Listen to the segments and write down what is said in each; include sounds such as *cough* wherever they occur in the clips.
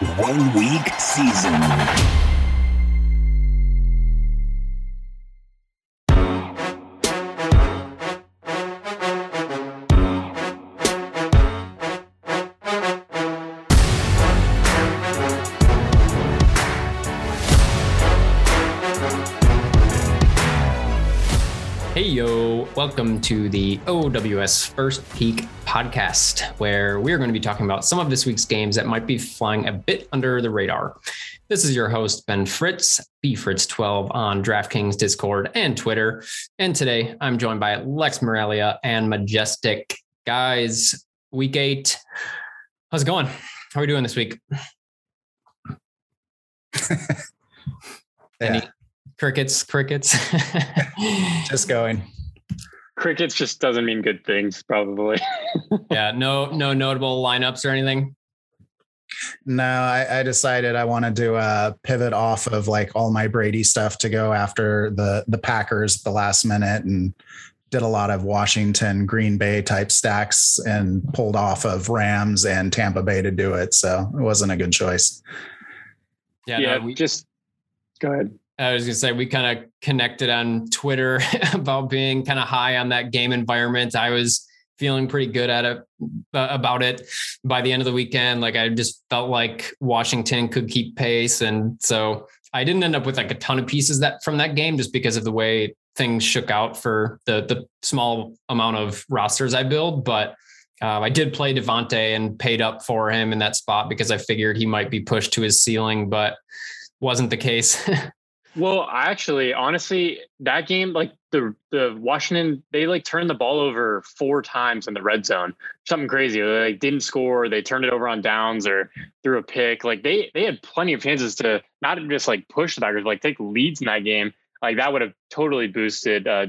one week season. Welcome to the OWS First Peek podcast, where we're going to be talking about some of this week's games that might be flying a bit under the radar. This is your host, Ben Fritz, bfritz12 on DraftKings Discord and Twitter. And today I'm joined by Lex Morelia and Majestic. Guys, week eight. How's it going? How are we doing this week? *laughs* Any crickets, crickets? *laughs* Just going. Crickets just doesn't mean good things, probably. *laughs* yeah, no, no notable lineups or anything. No, I, I decided I wanted to uh, pivot off of like all my Brady stuff to go after the the Packers at the last minute and did a lot of Washington, Green Bay type stacks and pulled off of Rams and Tampa Bay to do it. So it wasn't a good choice. Yeah, yeah, no, we, just go ahead. I was gonna say we kind of connected on Twitter *laughs* about being kind of high on that game environment. I was feeling pretty good at it uh, about it by the end of the weekend. Like I just felt like Washington could keep pace, and so I didn't end up with like a ton of pieces that from that game just because of the way things shook out for the the small amount of rosters I build, but. Uh, I did play Davante and paid up for him in that spot because I figured he might be pushed to his ceiling, but wasn't the case. *laughs* Well, I actually, honestly, that game, like the the Washington, they like turned the ball over four times in the red zone. Something crazy. They like didn't score. They turned it over on downs or threw a pick. Like they they had plenty of chances to not just like push the Packers, like take leads in that game. Like that would have totally boosted uh.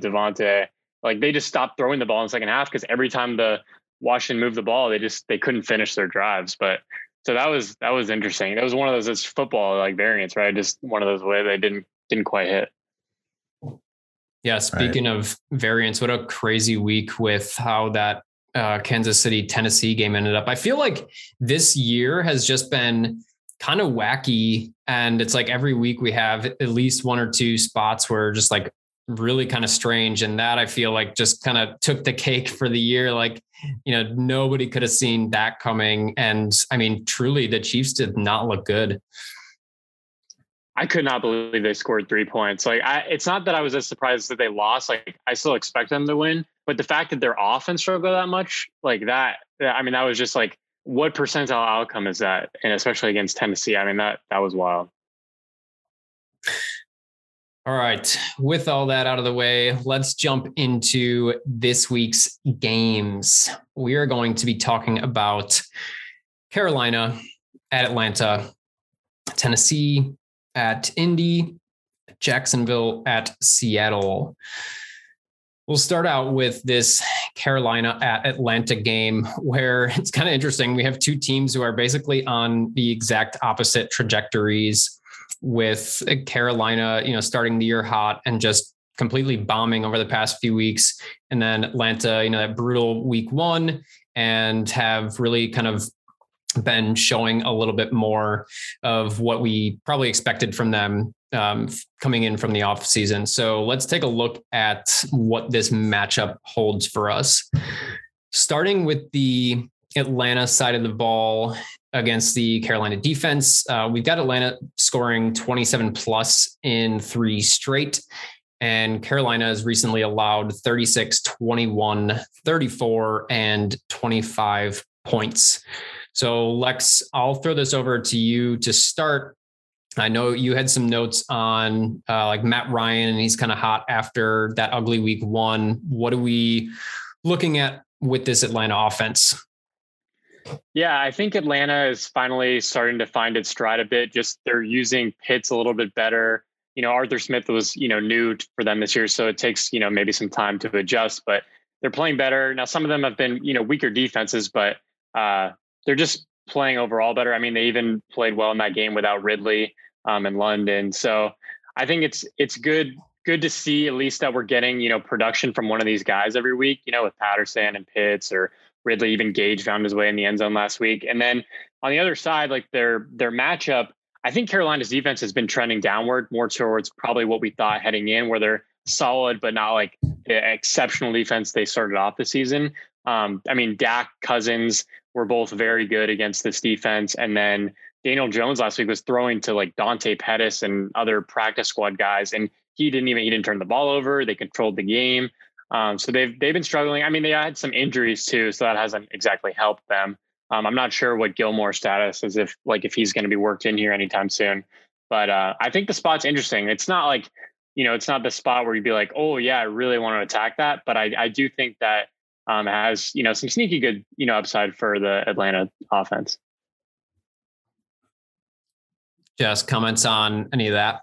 Like they just stopped throwing the ball in the second half because every time the Washington moved the ball, they just they couldn't finish their drives. But so that was that was interesting. That was one of those it's football like variants, right? Just one of those where they didn't didn't quite hit. Yeah, speaking right. of variants, what a crazy week with how that uh, Kansas City Tennessee game ended up. I feel like this year has just been kind of wacky, and it's like every week we have at least one or two spots where just like really kind of strange, and that I feel like just kind of took the cake for the year. Like you know, nobody could have seen that coming, and I mean, truly, the Chiefs did not look good. I could not believe they scored three points. Like, I, it's not that I was as surprised that they lost. Like, I still expect them to win, but the fact that their offense struggled that much, like that, I mean, that was just like, what percentile outcome is that? And especially against Tennessee, I mean, that that was wild. All right. With all that out of the way, let's jump into this week's games. We are going to be talking about Carolina at Atlanta, Tennessee at Indy, Jacksonville at Seattle. We'll start out with this Carolina at Atlanta game where *laughs* it's kind of interesting. We have two teams who are basically on the exact opposite trajectories with Carolina, you know, starting the year hot and just completely bombing over the past few weeks. And then Atlanta, you know, that brutal week one and have really kind of been showing a little bit more of what we probably expected from them um, coming in from the off season. So let's take a look at what this matchup holds for us. Starting with the Atlanta side of the ball against the Carolina defense, uh, we've got Atlanta scoring 27 plus in three straight. And Carolina has recently allowed 36, 21, 34, and 25 points. So, Lex, I'll throw this over to you to start. I know you had some notes on uh, like Matt Ryan, and he's kind of hot after that ugly week one. What are we looking at with this Atlanta offense? Yeah, I think Atlanta is finally starting to find its stride a bit. Just they're using Pitts a little bit better. You know, Arthur Smith was, you know, new for them this year. So it takes, you know, maybe some time to adjust, but they're playing better. Now, some of them have been, you know, weaker defenses, but uh, they're just playing overall better. I mean, they even played well in that game without Ridley um, in London. So I think it's it's good good to see at least that we're getting you know production from one of these guys every week. You know, with Patterson and Pitts or Ridley. Even Gage found his way in the end zone last week, and then on the other side, like their their matchup, I think Carolina's defense has been trending downward more towards probably what we thought heading in, where they're solid but not like the exceptional defense they started off the season. Um, I mean, Dak Cousins were both very good against this defense, and then Daniel Jones last week was throwing to like Dante Pettis and other practice squad guys, and he didn't even he didn't turn the ball over. They controlled the game. Um, so they've they've been struggling. I mean, they had some injuries too, so that hasn't exactly helped them. Um, I'm not sure what Gilmore's status is if like if he's going to be worked in here anytime soon. But uh, I think the spot's interesting. It's not like you know, it's not the spot where you'd be like, oh yeah, I really want to attack that. But I I do think that um, has you know some sneaky good you know upside for the Atlanta offense. Just comments on any of that.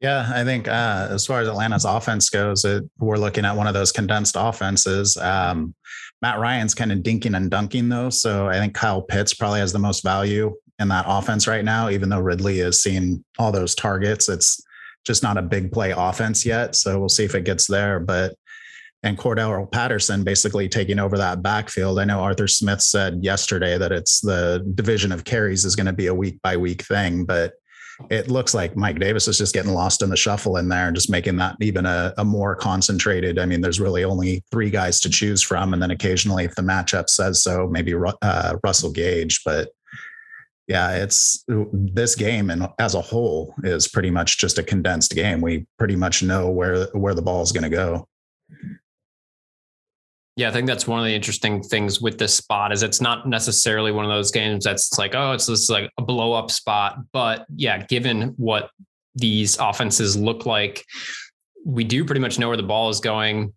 Yeah, I think uh, as far as Atlanta's offense goes, it, we're looking at one of those condensed offenses. Um, Matt Ryan's kind of dinking and dunking though, so I think Kyle Pitts probably has the most value in that offense right now. Even though Ridley is seeing all those targets, it's just not a big play offense yet. So we'll see if it gets there. But and Cordarrelle Patterson basically taking over that backfield. I know Arthur Smith said yesterday that it's the division of carries is going to be a week by week thing, but it looks like Mike Davis is just getting lost in the shuffle in there and just making that even a, a, more concentrated. I mean, there's really only three guys to choose from. And then occasionally, if the matchup says so, maybe uh, Russell Gage. But yeah, it's this game and as a whole is pretty much just a condensed game. We pretty much know where where the ball is going to go. Yeah, I think that's one of the interesting things with this spot is it's not necessarily one of those games that's like, oh, it's this like a blow up spot. But yeah, given what these offenses look like, we do pretty much know where the ball is going.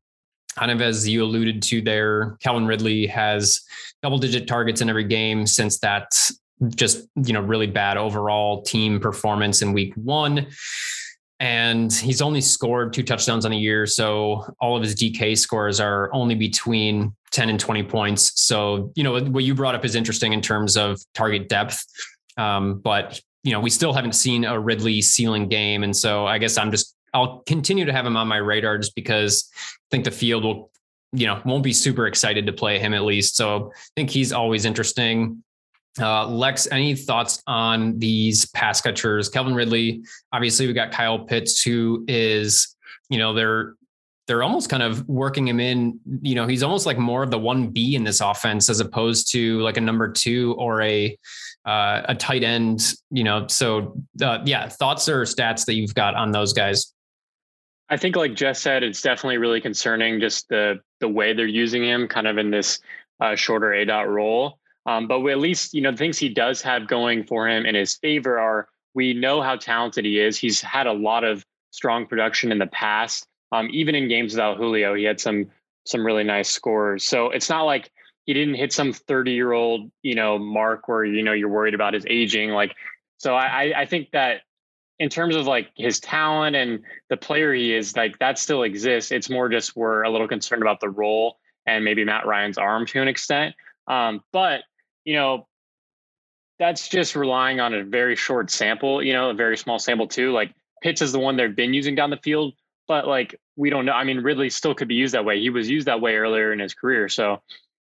Kind of as you alluded to there, Calvin Ridley has double digit targets in every game since that just, you know, really bad overall team performance in week one and he's only scored two touchdowns on a year. So all of his DK scores are only between 10 and 20 points. So, you know, what you brought up is interesting in terms of target depth. Um, but, you know, we still haven't seen a Ridley ceiling game. And so I guess I'm just, I'll continue to have him on my radar just because I think the field will, you know, won't be super excited to play him at least. So I think he's always interesting. Uh, Lex, any thoughts on these pass catchers? Calvin Ridley, obviously, we got Kyle Pitts, who is, you know, they're they're almost kind of working him in. You know, he's almost like more of the one B in this offense as opposed to like a number two or a uh, a tight end. You know, so uh, yeah, thoughts or stats that you've got on those guys? I think, like Jess said, it's definitely really concerning just the the way they're using him, kind of in this uh, shorter aDOT role. Um, but at least, you know, the things he does have going for him in his favor are we know how talented he is. He's had a lot of strong production in the past. Um, even in games without Julio, he had some some really nice scores. So it's not like he didn't hit some 30 year old, you know, mark where you know you're worried about his aging. Like, so I I think that in terms of like his talent and the player he is, like that still exists. It's more just we're a little concerned about the role and maybe Matt Ryan's arm to an extent. Um, but you know, that's just relying on a very short sample, you know, a very small sample too. Like Pitts is the one they've been using down the field, but like we don't know. I mean, Ridley still could be used that way. He was used that way earlier in his career. So,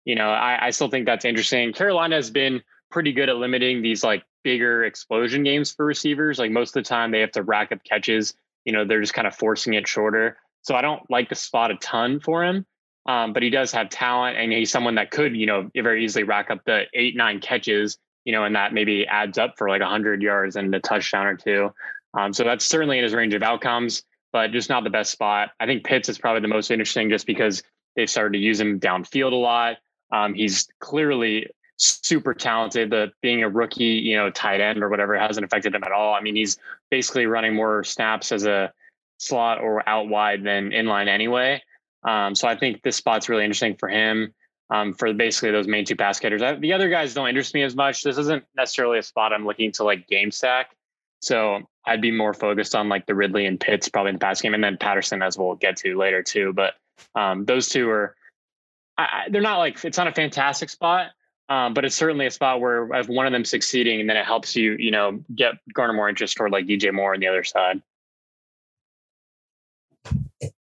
you know, I, I still think that's interesting. Carolina has been pretty good at limiting these like bigger explosion games for receivers. Like most of the time they have to rack up catches. You know, they're just kind of forcing it shorter. So I don't like the spot a ton for him. Um, but he does have talent, and he's someone that could, you know, very easily rack up the eight, nine catches, you know, and that maybe adds up for like 100 yards and a touchdown or two. Um, so that's certainly in his range of outcomes, but just not the best spot. I think Pitts is probably the most interesting just because they've started to use him downfield a lot. Um, he's clearly super talented. The being a rookie, you know, tight end or whatever hasn't affected him at all. I mean, he's basically running more snaps as a slot or out wide than inline anyway. Um, so I think this spot's really interesting for him. Um, for basically those main two pass. I, the other guys don't interest me as much. This isn't necessarily a spot I'm looking to like game stack. So I'd be more focused on like the Ridley and Pitts probably in the pass game, and then Patterson as we'll get to later too. But um, those two are I, they're not like it's not a fantastic spot, um, but it's certainly a spot where if one of them succeeding, and then it helps you you know get garner more interest toward like DJ Moore on the other side.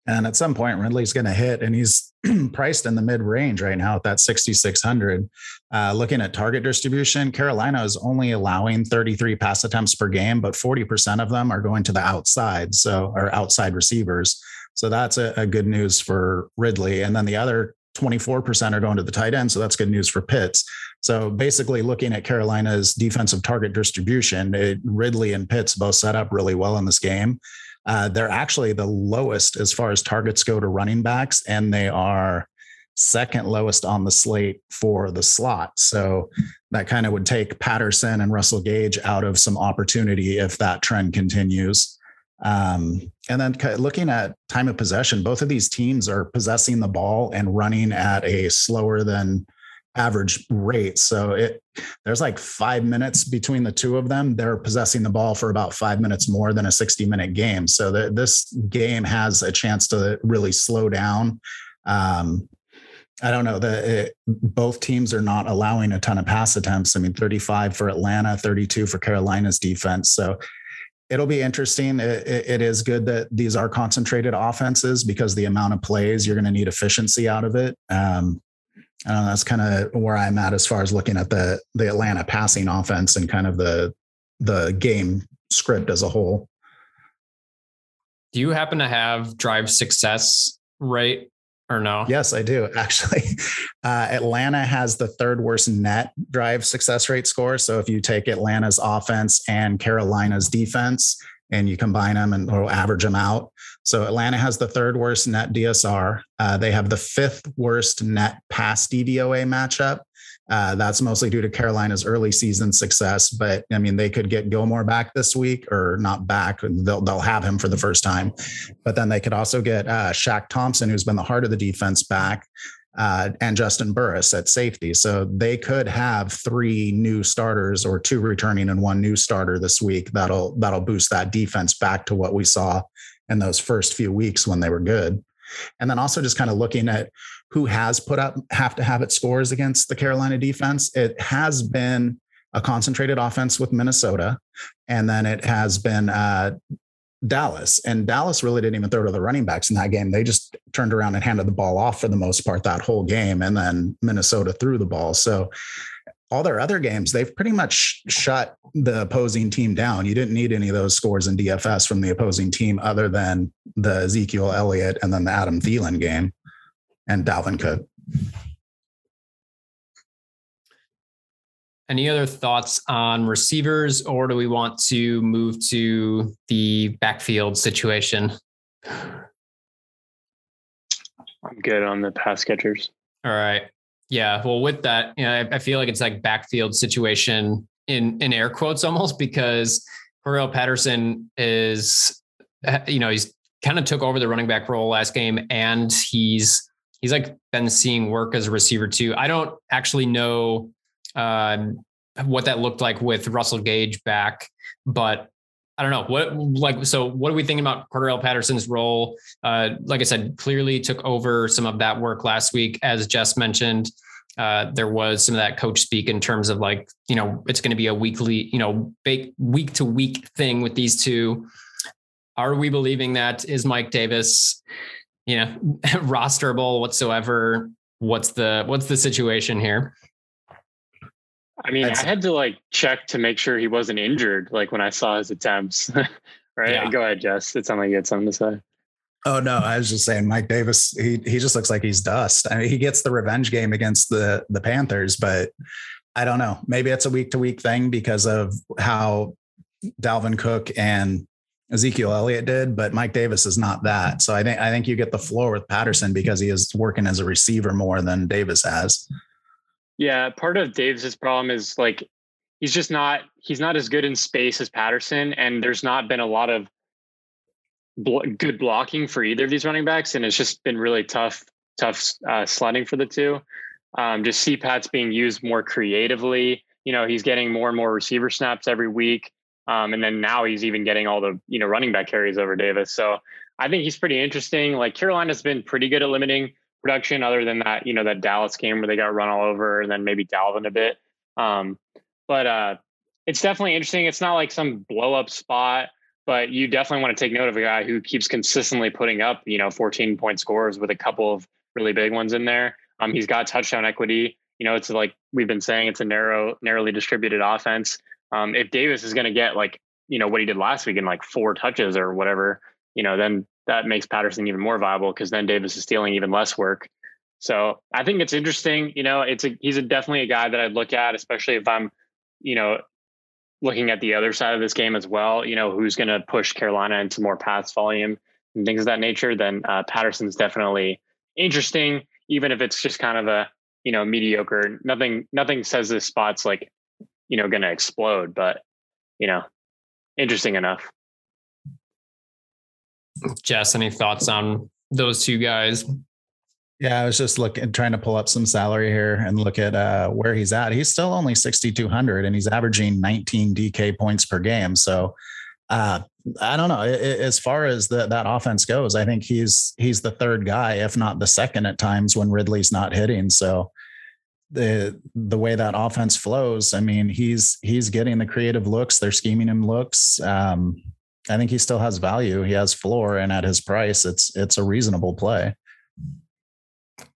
And at some point, Ridley's going to hit, and he's *clears throat* priced in the mid range right now at that 6,600. Uh, looking at target distribution, Carolina is only allowing 33 pass attempts per game, but 40% of them are going to the outside, so or outside receivers. So that's a, a good news for Ridley. And then the other 24% are going to the tight end. So that's good news for Pitts. So basically, looking at Carolina's defensive target distribution, it, Ridley and Pitts both set up really well in this game. Uh, they're actually the lowest as far as targets go to running backs, and they are second lowest on the slate for the slot. So that kind of would take Patterson and Russell Gage out of some opportunity if that trend continues. Um, and then looking at time of possession, both of these teams are possessing the ball and running at a slower than average rate. So it there's like five minutes between the two of them. They're possessing the ball for about five minutes more than a 60 minute game. So the, this game has a chance to really slow down. Um, I don't know that both teams are not allowing a ton of pass attempts. I mean, 35 for Atlanta, 32 for Carolina's defense. So it'll be interesting. It, it is good that these are concentrated offenses because the amount of plays you're going to need efficiency out of it. Um, I know, that's kind of where I'm at as far as looking at the the Atlanta passing offense and kind of the the game script as a whole. Do you happen to have drive success rate or no? Yes, I do. Actually, *laughs* uh, Atlanta has the third worst net drive success rate score. So if you take Atlanta's offense and Carolina's defense and you combine them and or average them out, so Atlanta has the third worst net DSR. Uh, they have the fifth worst net pass DVOA matchup. Uh, that's mostly due to Carolina's early season success, but I mean they could get Gilmore back this week, or not back. They'll they'll have him for the first time, but then they could also get uh, Shaq Thompson, who's been the heart of the defense, back, uh, and Juston Burris at safety. So they could have three new starters or two returning and one new starter this week. That'll that'll boost that defense back to what we saw in those first few weeks when they were good. And then also just kind of looking at who has put up have to have it scores against the Carolina defense. It has been a concentrated offense with Minnesota, and then it has been uh, Dallas. And Dallas really didn't even throw to the running backs in that game. They just turned around and handed the ball off for the most part that whole game. And then Minnesota threw the ball. So all their other games, they've pretty much shut the opposing team down. You didn't need any of those scores in DFS from the opposing team other than the Ezekiel Elliott and then the Adam Thielen game and Dalvin Cook. Any other thoughts on receivers, or do we want to move to the backfield situation? I'm good on the pass catchers. All right. Yeah. Well, with that, you know, I, I feel like it's like backfield situation in in air quotes almost because Cordarrelle Patterson is, you know, he's kind of took over the running back role last game, and he's he's like been seeing work as a receiver too. I don't actually know um, what that looked like with Russell Gage back, but I don't know what like so what are we thinking about Cordarrelle Patterson's role? Uh, like I said, clearly took over some of that work last week, as Jess mentioned. Uh, there was some of that coach speak in terms of like you know it's going to be a weekly you know week to week thing with these two. Are we believing that is Mike Davis, you know, *laughs* rosterable whatsoever? What's the what's the situation here? I mean, That's, I had to like check to make sure he wasn't injured, like when I saw his attempts. *laughs* right? Yeah. Go ahead, Jess. It sounded like you had something to say. Oh no, I was just saying Mike Davis, he he just looks like he's dust. I mean, he gets the revenge game against the the Panthers, but I don't know. Maybe it's a week to week thing because of how Dalvin Cook and Ezekiel Elliott did, but Mike Davis is not that. So I think I think you get the floor with Patterson because he is working as a receiver more than Davis has. Yeah, part of Davis's problem is like he's just not he's not as good in space as Patterson, and there's not been a lot of good blocking for either of these running backs, and it's just been really tough tough uh, sledding for the two. Um, just see Pat's being used more creatively. You know, he's getting more and more receiver snaps every week. Um, and then now he's even getting all the, you know, running back carries over Davis. So I think he's pretty interesting. Like Carolina's been pretty good at limiting production other than that, you know, that Dallas game where they got run all over and then maybe Dalvin a bit. Um, but uh, it's definitely interesting. It's not like some blow up spot. but you definitely want to take note of a guy who keeps consistently putting up, you know, 14 point scores with a couple of really big ones in there. Um, he's got touchdown equity. You know, it's like we've been saying, it's a narrow, narrowly distributed offense. Um, if Davis is going to get like, you know, what he did last week in like four touches or whatever, you know, then that makes Patterson even more viable because then Davis is stealing even less work. So I think it's interesting. You know, it's a he's a, definitely a guy that I'd look at, especially if I'm, you know, looking at the other side of this game as well. You know, who's going to push Carolina into more pass volume and things of that nature. Then uh, Patterson's definitely interesting, even if it's just kind of a you know mediocre. Nothing nothing says this spot's like you know going to explode, but you know, interesting enough. Jess, any thoughts on those two guys? Yeah, I was just looking, trying to pull up some salary here and look at uh, where he's at. He's still only 6,200 and he's averaging 19 DK points per game. So uh, I don't know. as far as the, that offense goes, I think he's he's the third guy, if not the second at times when Ridley's not hitting. So the the way that offense flows, I mean, he's he's getting the creative looks. They're scheming him looks. Um, I think he still has value. He has floor, and at his price, it's it's a reasonable play.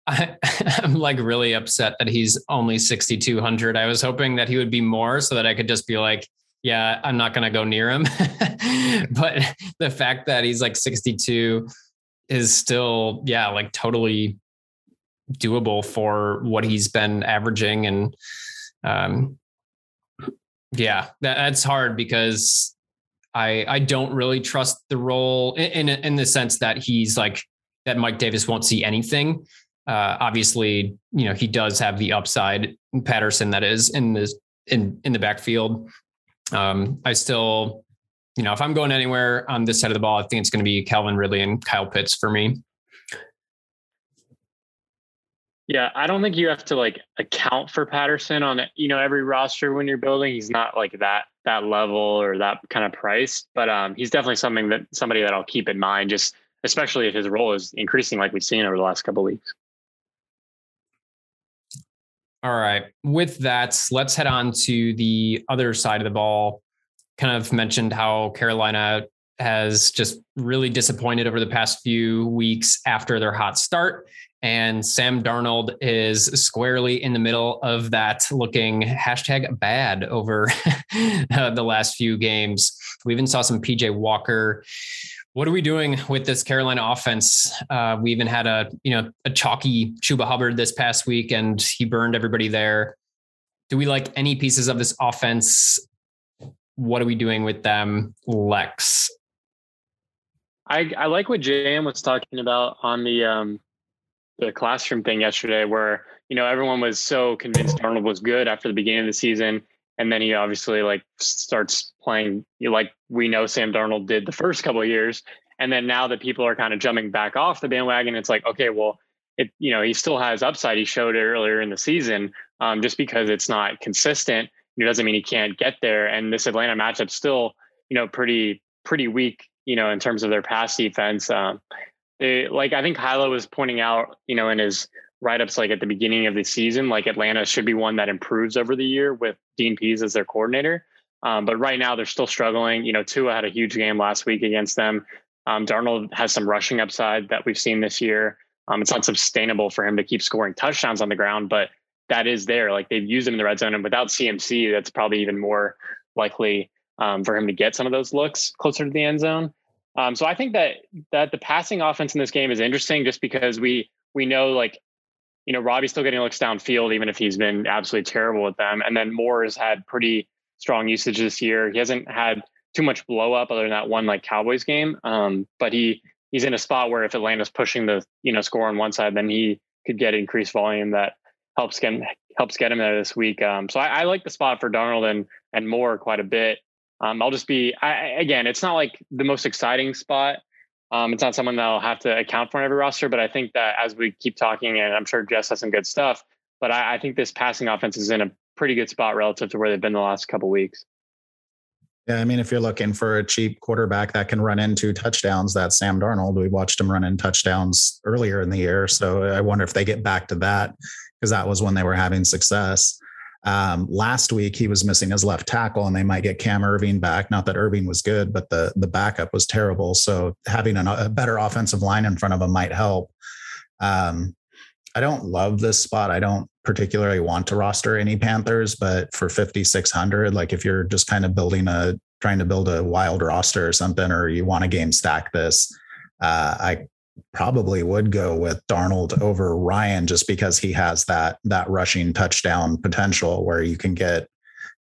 I, *laughs* am like really upset that he's only 6,200. I was hoping that he would be more so that I could just be like, yeah, I'm not going to go near him. *laughs* but the fact that he's like 62 is still, yeah, like totally doable for what he's been averaging. And um, yeah, that, that's hard because I I don't really trust the role in, in in the sense that he's like that Mike Davis won't see anything. Uh, obviously, you know he does have the upside. Patterson, that is in this in in the backfield. Um, I still, you know, if I'm going anywhere on this side of the ball, I think it's going to be Calvin Ridley and Kyle Pitts for me. Yeah, I don't think you have to like account for Patterson on you know every roster when you're building. He's not like that that level or that kind of price, but um, he's definitely something that somebody that I'll keep in mind. Just especially if his role is increasing, like we've seen over the last couple weeks. All right. With that, let's head on to the other side of the ball. Kind of mentioned how Carolina has just really disappointed over the past few weeks after their hot start. And Sam Darnold is squarely in the middle of that looking hashtag bad over *laughs* the last few games. We even saw some PJ Walker what are we doing with this Carolina offense? Uh, we even had a you know a chalky Chuba Hubbard this past week, and he burned everybody there. Do we like any pieces of this offense? What are we doing with them, Lex? I I like what JM was talking about on the um the classroom thing yesterday, where you know everyone was so convinced Arnold was good after the beginning of the season, and then he obviously like starts playing like we know Sam Darnold did the first couple of years, and then now that people are kind of jumping back off the bandwagon, it's like okay, well, it you know he still has upside. He showed it earlier in the season. Um, just because it's not consistent, it doesn't mean he can't get there. And this Atlanta matchup still you know pretty pretty weak, you know, in terms of their pass defense. Um, they like I think Hilo was pointing out, you know, in his write-ups like at the beginning of the season, like Atlanta should be one that improves over the year with Dean Pees as their coordinator. Um, but right now they're still struggling. You know, Tua had a huge game last week against them. Um, Darnold has some rushing upside that we've seen this year. Um, it's not sustainable for him to keep scoring touchdowns on the ground, but that is there. Like they've used him in the red zone, and without CMC, that's probably even more likely um, for him to get some of those looks closer to the end zone. Um, so I think that that the passing offense in this game is interesting, just because we we know like you know, Robbie's still getting looks downfield, even if he's been absolutely terrible with them. And then Moore has had pretty strong usage this year. He hasn't had too much blow up other than that one like Cowboys game. Um, but he he's in a spot where if Atlanta's pushing the you know score on one side, then he could get increased volume that helps get helps get him there this week. Um, so I, I, like the spot for Darnold and and Moore quite a bit. Um, I'll just be I, again, it's not like the most exciting spot. Um, it's not someone that I'll have to account for in every roster, but I think that as we keep talking, and I'm sure Jess has some good stuff, but I, I think this passing offense is in a pretty good spot relative to where they've been the last couple weeks. Yeah, I mean, if you're looking for a cheap quarterback that can run into touchdowns, that's Sam Darnold. We watched him run in touchdowns earlier in the year, so I wonder if they get back to that because that was when they were having success. Um, last week he was missing his left tackle, and they might get Cam Erving back. Not that Erving was good, but the the backup was terrible. So having an, a better offensive line in front of him might help. Um, I don't love this spot. I don't particularly want to roster any Panthers, but for 5,600, like if you're just kind of building a, trying to build a wild roster or something, or you want to game stack this, uh, I probably would go with Darnold over Ryan just because he has that, that rushing touchdown potential where you can get,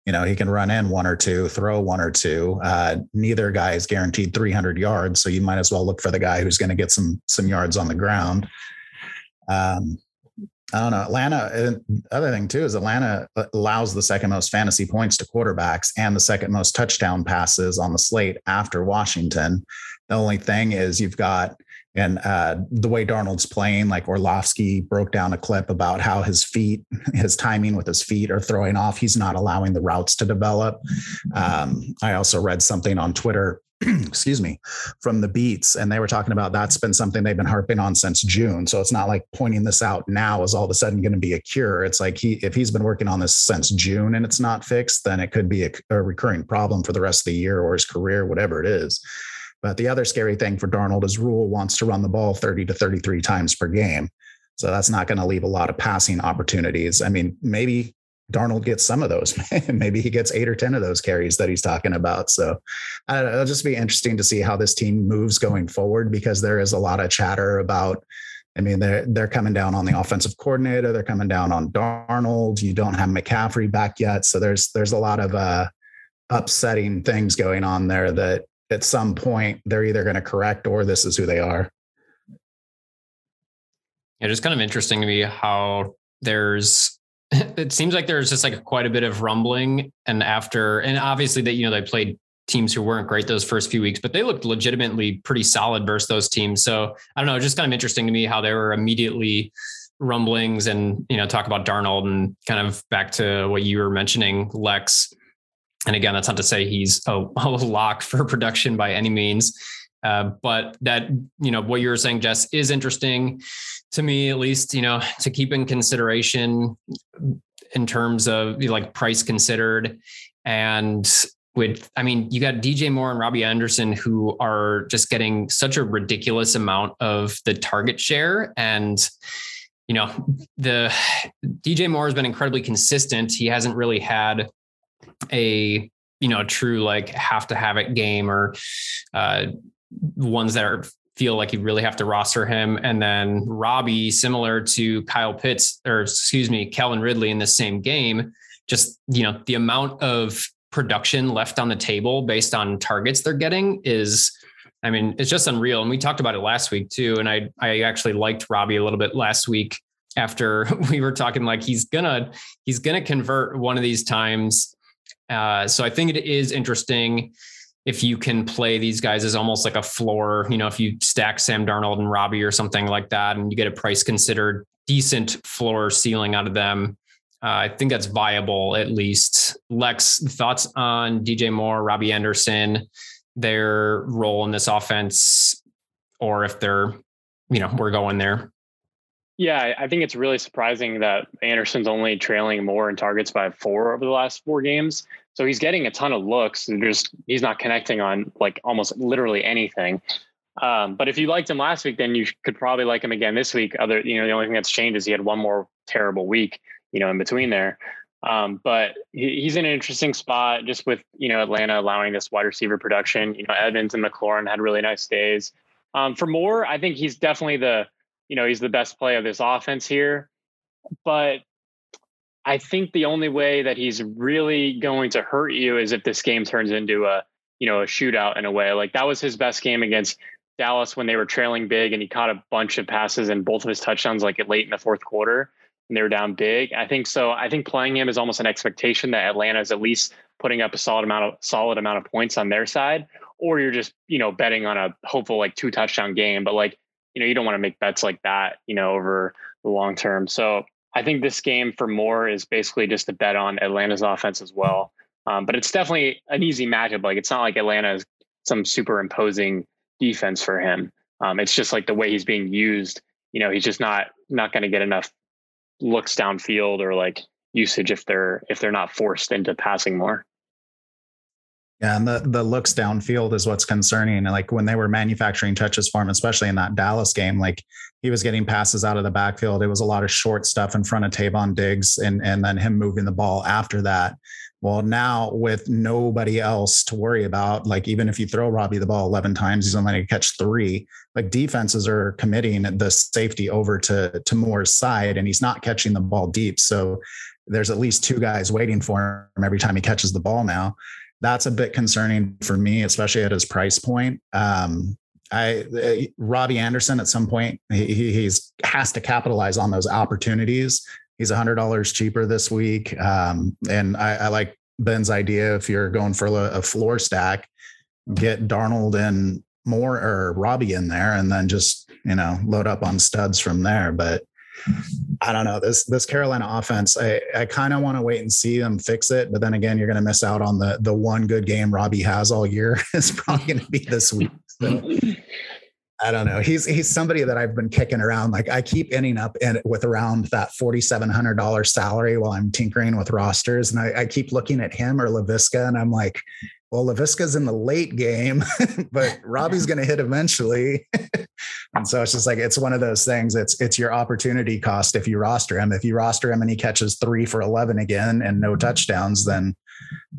you know, he can run in one or two, throw one or two. Uh, neither guy is guaranteed 300 yards. So you might as well look for the guy who's going to get some, some yards on the ground. Um, I don't know. Atlanta, other thing too is Atlanta allows the second most fantasy points to quarterbacks and the second most touchdown passes on the slate after Washington. The only thing is you've got, and uh, the way Darnold's playing, like Orlovsky broke down a clip about how his feet, his timing with his feet are throwing off. He's not allowing the routes to develop. Um, I also read something on Twitter *clears throat* excuse me, from the beats. And they were talking about that's been something they've been harping on since June. So it's not like pointing this out now is all of a sudden going to be a cure. It's like he, if he's been working on this since June and it's not fixed, then it could be a, a recurring problem for the rest of the year or his career, whatever it is. But the other scary thing for Darnold is Rhule wants to run the ball 30 to 33 times per game. So that's not going to leave a lot of passing opportunities. I mean, maybe Darnold gets some of those. *laughs* Maybe he gets eight or 10 of those carries that he's talking about. So uh, it'll just be interesting to see how this team moves going forward because there is a lot of chatter about. I mean, they're they're coming down on the offensive coordinator. They're coming down on Darnold. You don't have McCaffrey back yet, so there's there's a lot of uh, upsetting things going on there. That at some point they're either going to correct or this is who they are. Yeah, just kind of interesting to me how there's *laughs* it seems like there's just like quite a bit of rumbling and after and obviously that you know they played teams who weren't great those first few weeks but they looked legitimately pretty solid versus those teams so i don't know just kind of interesting to me how they were immediately rumblings and you know talk about darnold and kind of back to what you were mentioning lex and again that's not to say he's a, *laughs* a lock for production by any means uh, but that you know what you were saying jess is interesting to me at least you know to keep in consideration in terms of like price considered. And with i mean you got dj moore and robbie anderson who are just getting such a ridiculous amount of the target share. And you know the *sighs* dj moore has been incredibly consistent. He hasn't really had a you know a true like have to have it game or uh ones that are feel like you really have to roster him. And then Robbie, similar to Kyle Pitts, or excuse me, Calvin Ridley in the same game, just, you know, the amount of production left on the table based on targets they're getting is, I mean, it's just unreal. And we talked about it last week too. And I, I actually liked Robbie a little bit last week after *laughs* we were talking like he's gonna, he's gonna convert one of these times. Uh, so I think it is interesting if you can play these guys as almost like a floor, you know, if you stack Sam Darnold and Robbie or something like that, and you get a price considered decent floor ceiling out of them, uh, I think that's viable at least. Lex, thoughts on DJ Moore, Robbie Anderson, their role in this offense, or if they're, you know, we're going there. Yeah, I think it's really surprising that Anderson's only trailing Moore in targets by four over the last four games. So he's getting a ton of looks and just he's not connecting on like almost literally anything. Um, but if you liked him last week, then you could probably like him again this week. Other, you know, the only thing that's changed is he had one more terrible week, you know, in between there. Um, but he, he's in an interesting spot just with, you know, Atlanta allowing this wide receiver production. You know, Evans and McLaurin had really nice days. Um, for Moore, I think he's definitely the, you know, he's the best play of this offense here. But I think the only way that he's really going to hurt you is if this game turns into a, you know, a shootout in a way. Like that was his best game against Dallas when they were trailing big and he caught a bunch of passes and both of his touchdowns like late in the fourth quarter and they were down big. I think so. I think playing him is almost an expectation that Atlanta is at least putting up a solid amount of solid amount of points on their side, or you're just, you know, betting on a hopeful like two touchdown game. But like, you know, you don't want to make bets like that, you know, over the long term. So I think this game for Moore is basically just a bet on Atlanta's offense as well. Um, but it's definitely an easy matchup. Like it's not like Atlanta is some super imposing defense for him. Um, it's just like the way he's being used. You know, he's just not not going to get enough looks downfield or like usage if they're if they're not forced into passing more. Yeah, and the the looks downfield is what's concerning. Like when they were manufacturing touches for him, especially in that Dallas game, like he was getting passes out of the backfield. It was a lot of short stuff in front of Trevon Diggs, and and then him moving the ball after that. Well, now with nobody else to worry about, like even if you throw Robbie the ball 11 times, he's only going to catch three. Like defenses are committing the safety over to, to Moore's side, and he's not catching the ball deep. So there's at least two guys waiting for him every time he catches the ball now. That's a bit concerning for me, especially at his price point. Um, I uh, Robbie Anderson at some point he he's has to capitalize on those opportunities He's a hundred dollars cheaper this week. Um, and I, I, like Ben's idea. If you're going for a, a floor stack, get Darnold and Moore or Robbie in there, and then just you know load up on studs from there. But I don't know this this Carolina offense. I I kind of want to wait and see them fix it, but then again, you're going to miss out on the the one good game Robbie has all year. *laughs* is probably going to be this week. So I don't know. He's he's somebody that I've been kicking around. Like I keep ending up in with around that forty seven hundred dollar salary while I'm tinkering with rosters, and I, I, keep looking at him or Laviska, and I'm like, well, Laviska's in the late game, *laughs* but *laughs* Robbie's going to hit eventually. *laughs* and so it's just like it's one of those things. It's it's your opportunity cost if you roster him. If you roster him and he catches three for eleven again and no touchdowns, then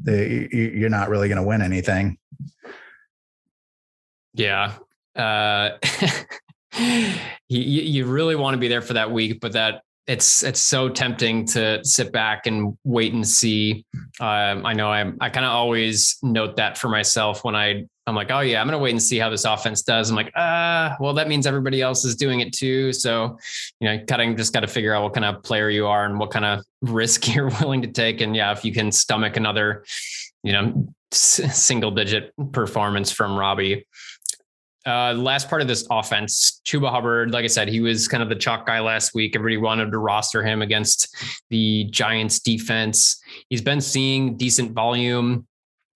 the, you're not really going to win anything. Yeah, uh, you, you really want to be there for that week, but that it's it's so tempting to sit back and wait and see. Um, I know I'm I kind of always note that for myself when I I'm like, oh yeah, I'm gonna wait and see how this offense does. I'm like, ah, uh, well, that means everybody else is doing it too. So, you know, kind of just got to figure out what kind of player you are and what kind of risk *laughs* you're willing to take. And yeah, if you can stomach another, you know, single digit performance from Robbie, uh, last part of this offense, Chuba Hubbard, like I said, he was kind of the chalk guy last week. Everybody wanted to roster him against the Giants defense. He's been seeing decent volume,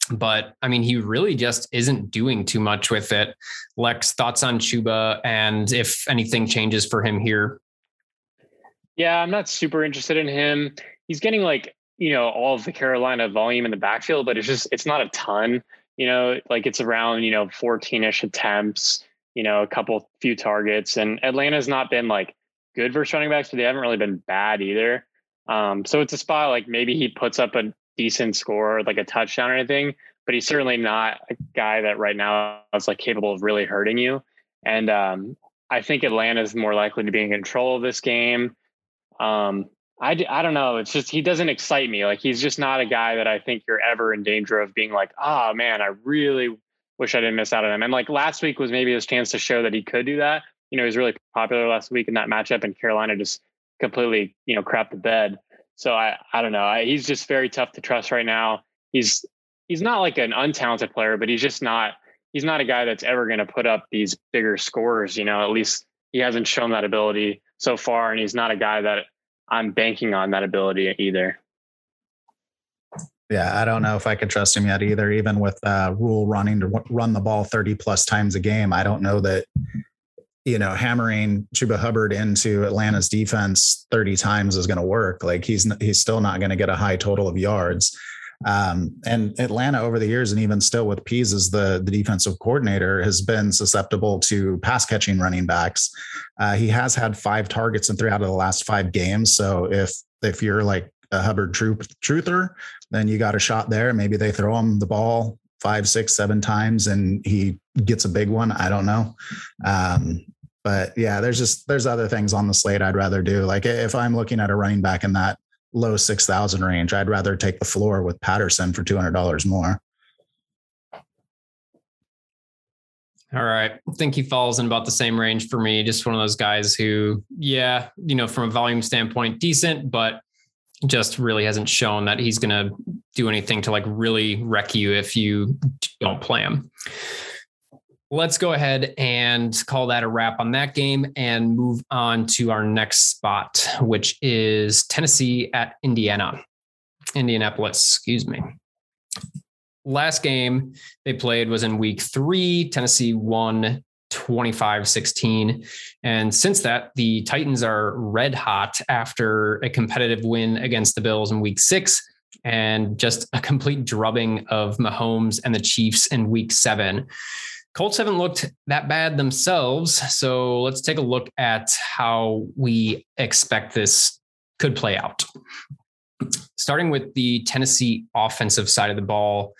but I mean, he really just isn't doing too much with it. Lex, thoughts on Chuba and if anything changes for him here? Yeah, I'm not super interested in him. He's getting like, you know, all of the Carolina volume in the backfield, but it's just, it's not a ton you know, like it's around, you know, 14 ish attempts, you know, a couple few targets. And Atlanta's not been like good versus running backs, but they haven't really been bad either. Um, so it's a spot like maybe he puts up a decent score, like a touchdown or anything, but he's certainly not a guy that right now is like capable of really hurting you. And um, I think Atlanta is more likely to be in control of this game. Um, I, I don't know. It's just he doesn't excite me. Like he's just not a guy that I think you're ever in danger of being like, oh man, I really wish I didn't miss out on him. And like last week was maybe his chance to show that he could do that. You know, he was really popular last week in that matchup, and Carolina just completely, you know, crap the bed. So I, I don't know. I, he's just very tough to trust right now. He's he's not like an untalented player, but he's just not he's not a guy that's ever going to put up these bigger scores. You know, at least he hasn't shown that ability so far, and he's not a guy that I'm banking on that ability either. Yeah, I don't know if I could trust him yet either. Even with uh, Rhule running to run the ball 30 plus times a game, I don't know that you know hammering Chuba Hubbard into Atlanta's defense 30 times is going to work. Like he's he's still not going to get a high total of yards. Um, and Atlanta over the years, and even still with Pees as the, the defensive coordinator, has been susceptible to pass catching running backs. Uh, he has had five targets in three out of the last five games. So if if you're like a Hubbard truth, truther, then you got a shot there. Maybe they throw him the ball five, six, seven times, and he gets a big one. I don't know. Um, but yeah, there's just there's other things on the slate I'd rather do. Like if I'm looking at a running back in that low 6,000 range. I'd rather take the floor with Patterson for $200 more. All right. I think he falls in about the same range for me. Just one of those guys who, yeah, you know, from a volume standpoint, decent, but just really hasn't shown that he's going to do anything to like really wreck you if you don't play him. Let's go ahead and call that a wrap on that game and move on to our next spot, which is Tennessee at Indiana, Indianapolis, excuse me. Last game they played was in week three. Tennessee won 25 16. And since that, the Titans are red hot after a competitive win against the Bills in week six and just a complete drubbing of Mahomes and the Chiefs in week seven. Colts haven't looked that bad themselves. So let's take a look at how we expect this could play out. Starting with the Tennessee offensive side of the ball,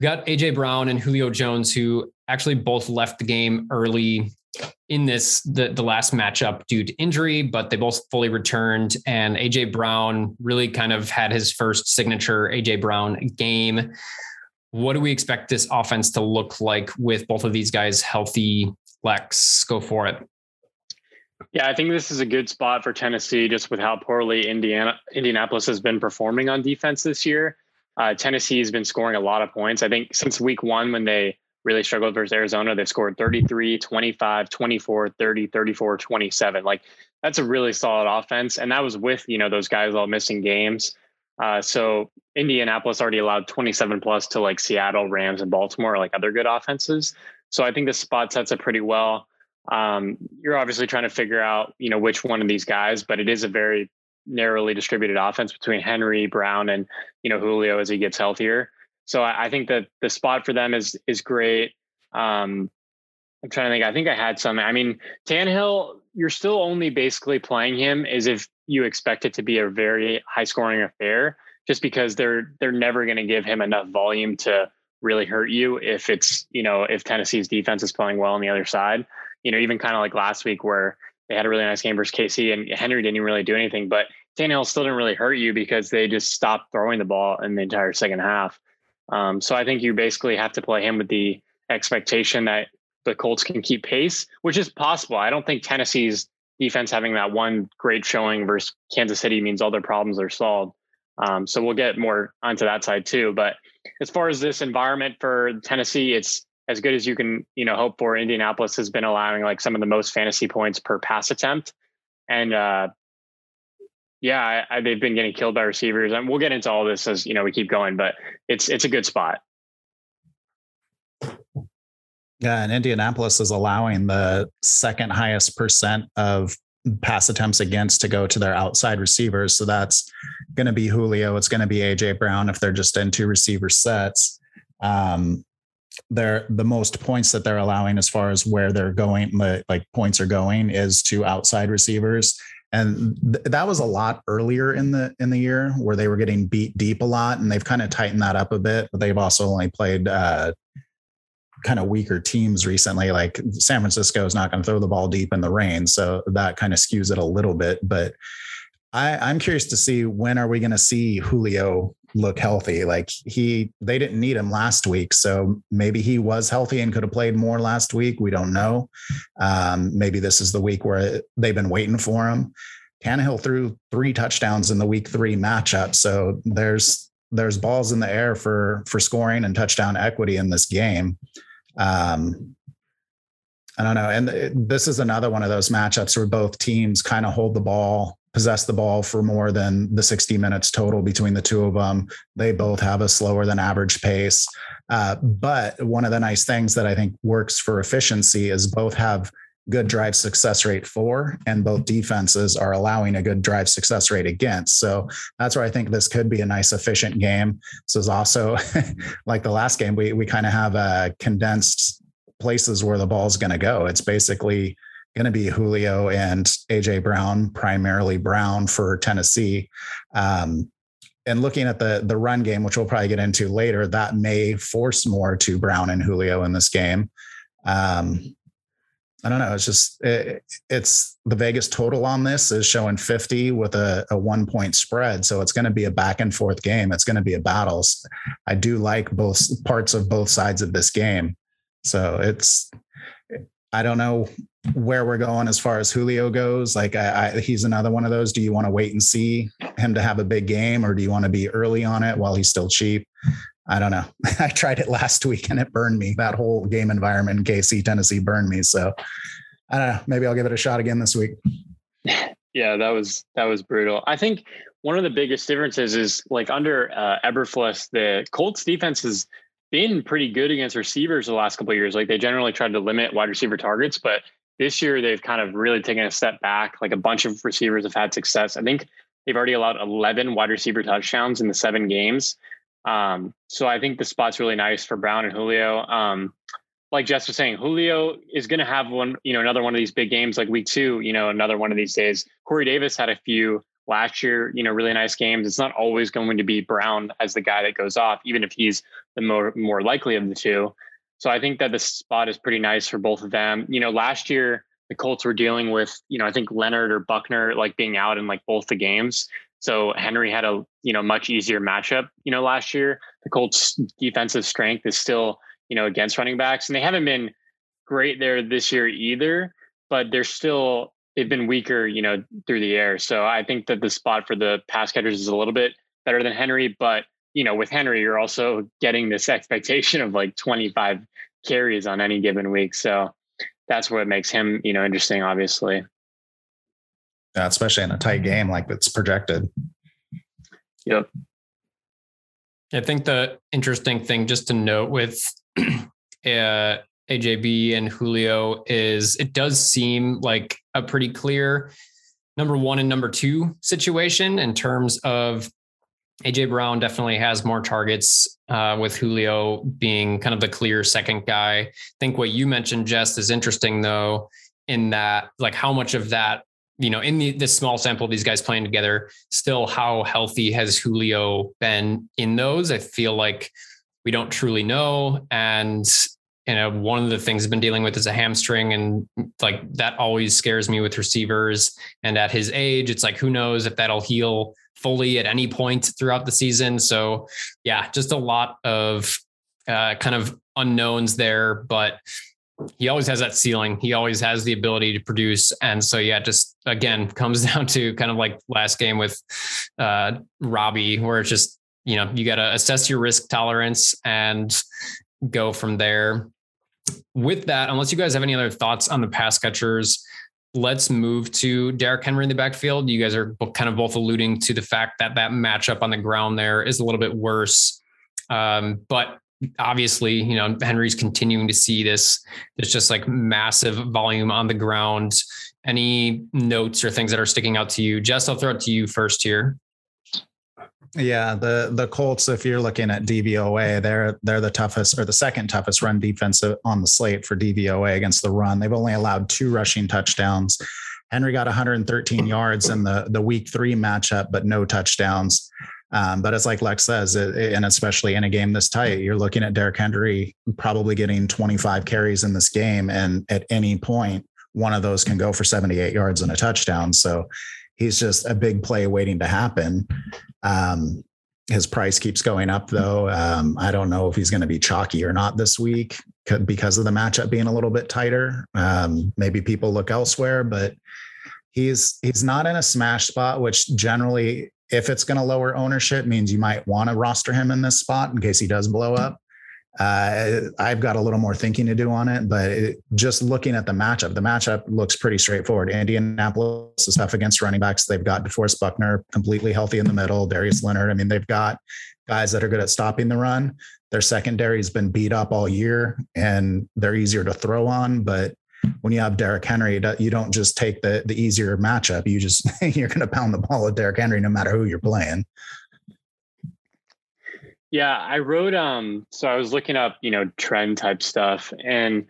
we got AJ Brown and Julio Jones, who actually both left the game early in this the, the last matchup due to injury, but they both fully returned. And AJ Brown really kind of had his first signature AJ Brown game. What do we expect this offense to look like with both of these guys healthy? Lex, go for it. Yeah, I think this is a good spot for Tennessee, just with how poorly Indiana Indianapolis has been performing on defense this year. Uh, Tennessee has been scoring a lot of points. I think since week one, when they really struggled versus Arizona, they've scored 33, 25, 24, 30, 34, 27. Like that's a really solid offense. And that was with, you know, those guys all missing games. Uh, so Indianapolis already allowed 27 plus to like Seattle, Rams, and Baltimore, like other good offenses. So I think this spot sets up pretty well. Um, you're obviously trying to figure out, you know, which one of these guys, but it is a very narrowly distributed offense between Henry, Brown, and you know Julio as he gets healthier. So I, I think that the spot for them is is great. Um, I'm trying to think. I think I had some. I mean, Tannehill, you're still only basically playing him as if you expect it to be a very high scoring affair, just because they're they're never going to give him enough volume to really hurt you if it's you know if Tennessee's defense is playing well on the other side. You know, even kind of like last week where they had a really nice game versus KC, and Henry didn't really do anything. But Tannehill still didn't really hurt you because they just stopped throwing the ball in the entire second half. Um, so I think you basically have to play him with the expectation that the Colts can keep pace, which is possible. I don't think Tennessee's defense having that one great showing versus Kansas City means all their problems are solved. Um, so we'll get more onto that side too. But as far as this environment for Tennessee, it's as good as you can, you know, hope for. Indianapolis has been allowing like some of the most fantasy points per pass attempt, and uh, yeah, I, I, they've been getting killed by receivers, and we'll get into all this as you know we keep going. But it's it's a good spot. Yeah, and Indianapolis is allowing the second highest percent of pass attempts against to go to their outside receivers. So that's going to be Julio. It's going to be AJ Brown if they're just in two receiver sets. Um, they're the most points that they're allowing as far as where they're going, like points are going, is to outside receivers. And th- that was a lot earlier in the in the year where they were getting beat deep a lot, and they've kind of tightened that up a bit. But they've also only played uh, kind of weaker teams recently. Like San Francisco is not going to throw the ball deep in the rain, so that kind of skews it a little bit. But I, I'm curious to see when are we going to see Julio look healthy. Like he, they didn't need him last week, so maybe he was healthy and could have played more last week. We don't know. Um, maybe this is the week where they've been waiting for him. Tannehill threw three touchdowns in the week three matchup, so there's there's balls in the air for for scoring and touchdown equity in this game. Um, I don't know, and this is another one of those matchups where both teams kind of hold the ball possess the ball for more than the 60 minutes total between the two of them. They both have a slower than average pace. Uh, but one of the nice things that I think works for efficiency is both have good drive success rate for, and both defenses are allowing a good drive success rate against. So that's where I think this could be a nice efficient game. This is also *laughs* like the last game, we we kind of have a condensed places where the ball is going to go. It's basically going to be Julio and AJ Brown, primarily Brown for Tennessee. Um, and looking at the the run game, which we'll probably get into later, that may force more to Brown and Julio in this game. Um, I don't know. It's just it, it's the Vegas total on this is showing 50 with a, a one point spread, so it's going to be a back and forth game. It's going to be a battle. I do like both parts of both sides of this game, so it's I don't know where we're going as far as Julio goes. Like I, I, he's another one of those. Do you want to wait and see him to have a big game, or do you want to be early on it while he's still cheap? I don't know. *laughs* I tried it last week and it burned me. That whole game environment in KC, Tennessee burned me. So I don't know. Maybe I'll give it a shot again this week. *laughs* Yeah, that was that was brutal. I think one of the biggest differences is like under uh, Eberflus, the Colts defense has been pretty good against receivers the last couple years. Like they generally tried to limit wide receiver targets, but this year they've kind of really taken a step back. Like a bunch of receivers have had success. I think they've already allowed 11 wide receiver touchdowns in the seven games. Um, so I think the spot's really nice for Brown and Julio. Um, like Jess was saying, Julio is going to have one, you know, another one of these big games like week two, you know, another one of these days. Corey Davis had a few last year, you know, really nice games. It's not always going to be Brown as the guy that goes off, even if he's the more more likely of the two. So I think that the spot is pretty nice for both of them. You know, last year the Colts were dealing with, you know, I think Leonard or Buckner like being out in like both the games. So Henry had a, you know, much easier matchup, you know, last year. The Colts defensive strength is still, you know, against running backs and they haven't been great there this year either, but they're still they've been weaker, you know, through the air. So I think that the spot for the pass catchers is a little bit better than Henry, but you know, with Henry, you're also getting this *laughs* expectation of like 25 carries on any given week. So that's what makes him, you know, interesting, obviously. Yeah, especially in a tight game like it's projected. Yep. I think the interesting thing just to note with *clears throat* uh, AJB and Julio is it does seem like a pretty clear number one and number two situation in terms of AJ Brown definitely has more targets uh, with Julio being kind of the clear second guy. I think what you mentioned, Jess, is interesting though, in that like how much of that, you know, in the, this small sample of these guys playing together, still how healthy has Julio been in those? I feel like we don't truly know. And you know, one of the things I've been dealing with is a hamstring, and like that always scares me with receivers. And at his age, it's like who knows if that'll heal fully at any point throughout the season. So, yeah, just a lot of uh, kind of unknowns there, but he always has that ceiling. He always has the ability to produce. And so, yeah, just again, *laughs* comes down to kind of like last game with uh, Robbie, where it's just, you know, you got to assess your risk tolerance and go from there with that, unless you guys have any other thoughts on the pass catchers, let's move to Derrick Henry in the backfield. You guys are kind of both alluding to the fact that that matchup on the ground there is a little bit worse. Um, but obviously, you know, Henry's continuing to see this. There's just like massive volume on the ground. Any notes or things that are sticking out to you? Jess, I'll throw it to you first here. Yeah, the the Colts, if you're looking at DVOA, they're they're the toughest or the second toughest run defense uh, on the slate for DVOA against the run. They've only allowed two rushing touchdowns. Henry got 113 yards in the the week three matchup, but no touchdowns. Um, but it's like Lex says, it, and especially in a game this tight, you're looking at Derrick Henry probably getting 25 carries in this game, and at any point, one of those can go for 78 yards and a touchdown. So he's just a big play waiting to happen. Um, his price keeps going up though. Um, I don't know if he's going to be chalky or not this week because of the matchup being a little bit tighter. Um, maybe people look elsewhere, but he's he's not in a smash spot, which generally, if it's going to lower ownership, means you might want to roster him in this spot in case he does blow up. Uh, I've got a little more thinking to do on it, but it, just looking at the matchup, the matchup looks pretty straightforward. Indianapolis is tough against running backs. They've got DeForest Buckner completely healthy in the middle, Darius Leonard. I mean, they've got guys that are good at stopping the run. Their secondary has been beat up all year and they're easier to throw on. But when you have Derrick Henry, you don't just take the the easier matchup. You just *laughs* you're going to pound the ball with Derrick Henry no matter who you're playing. Yeah, I wrote um so I was looking up, you know, trend type stuff and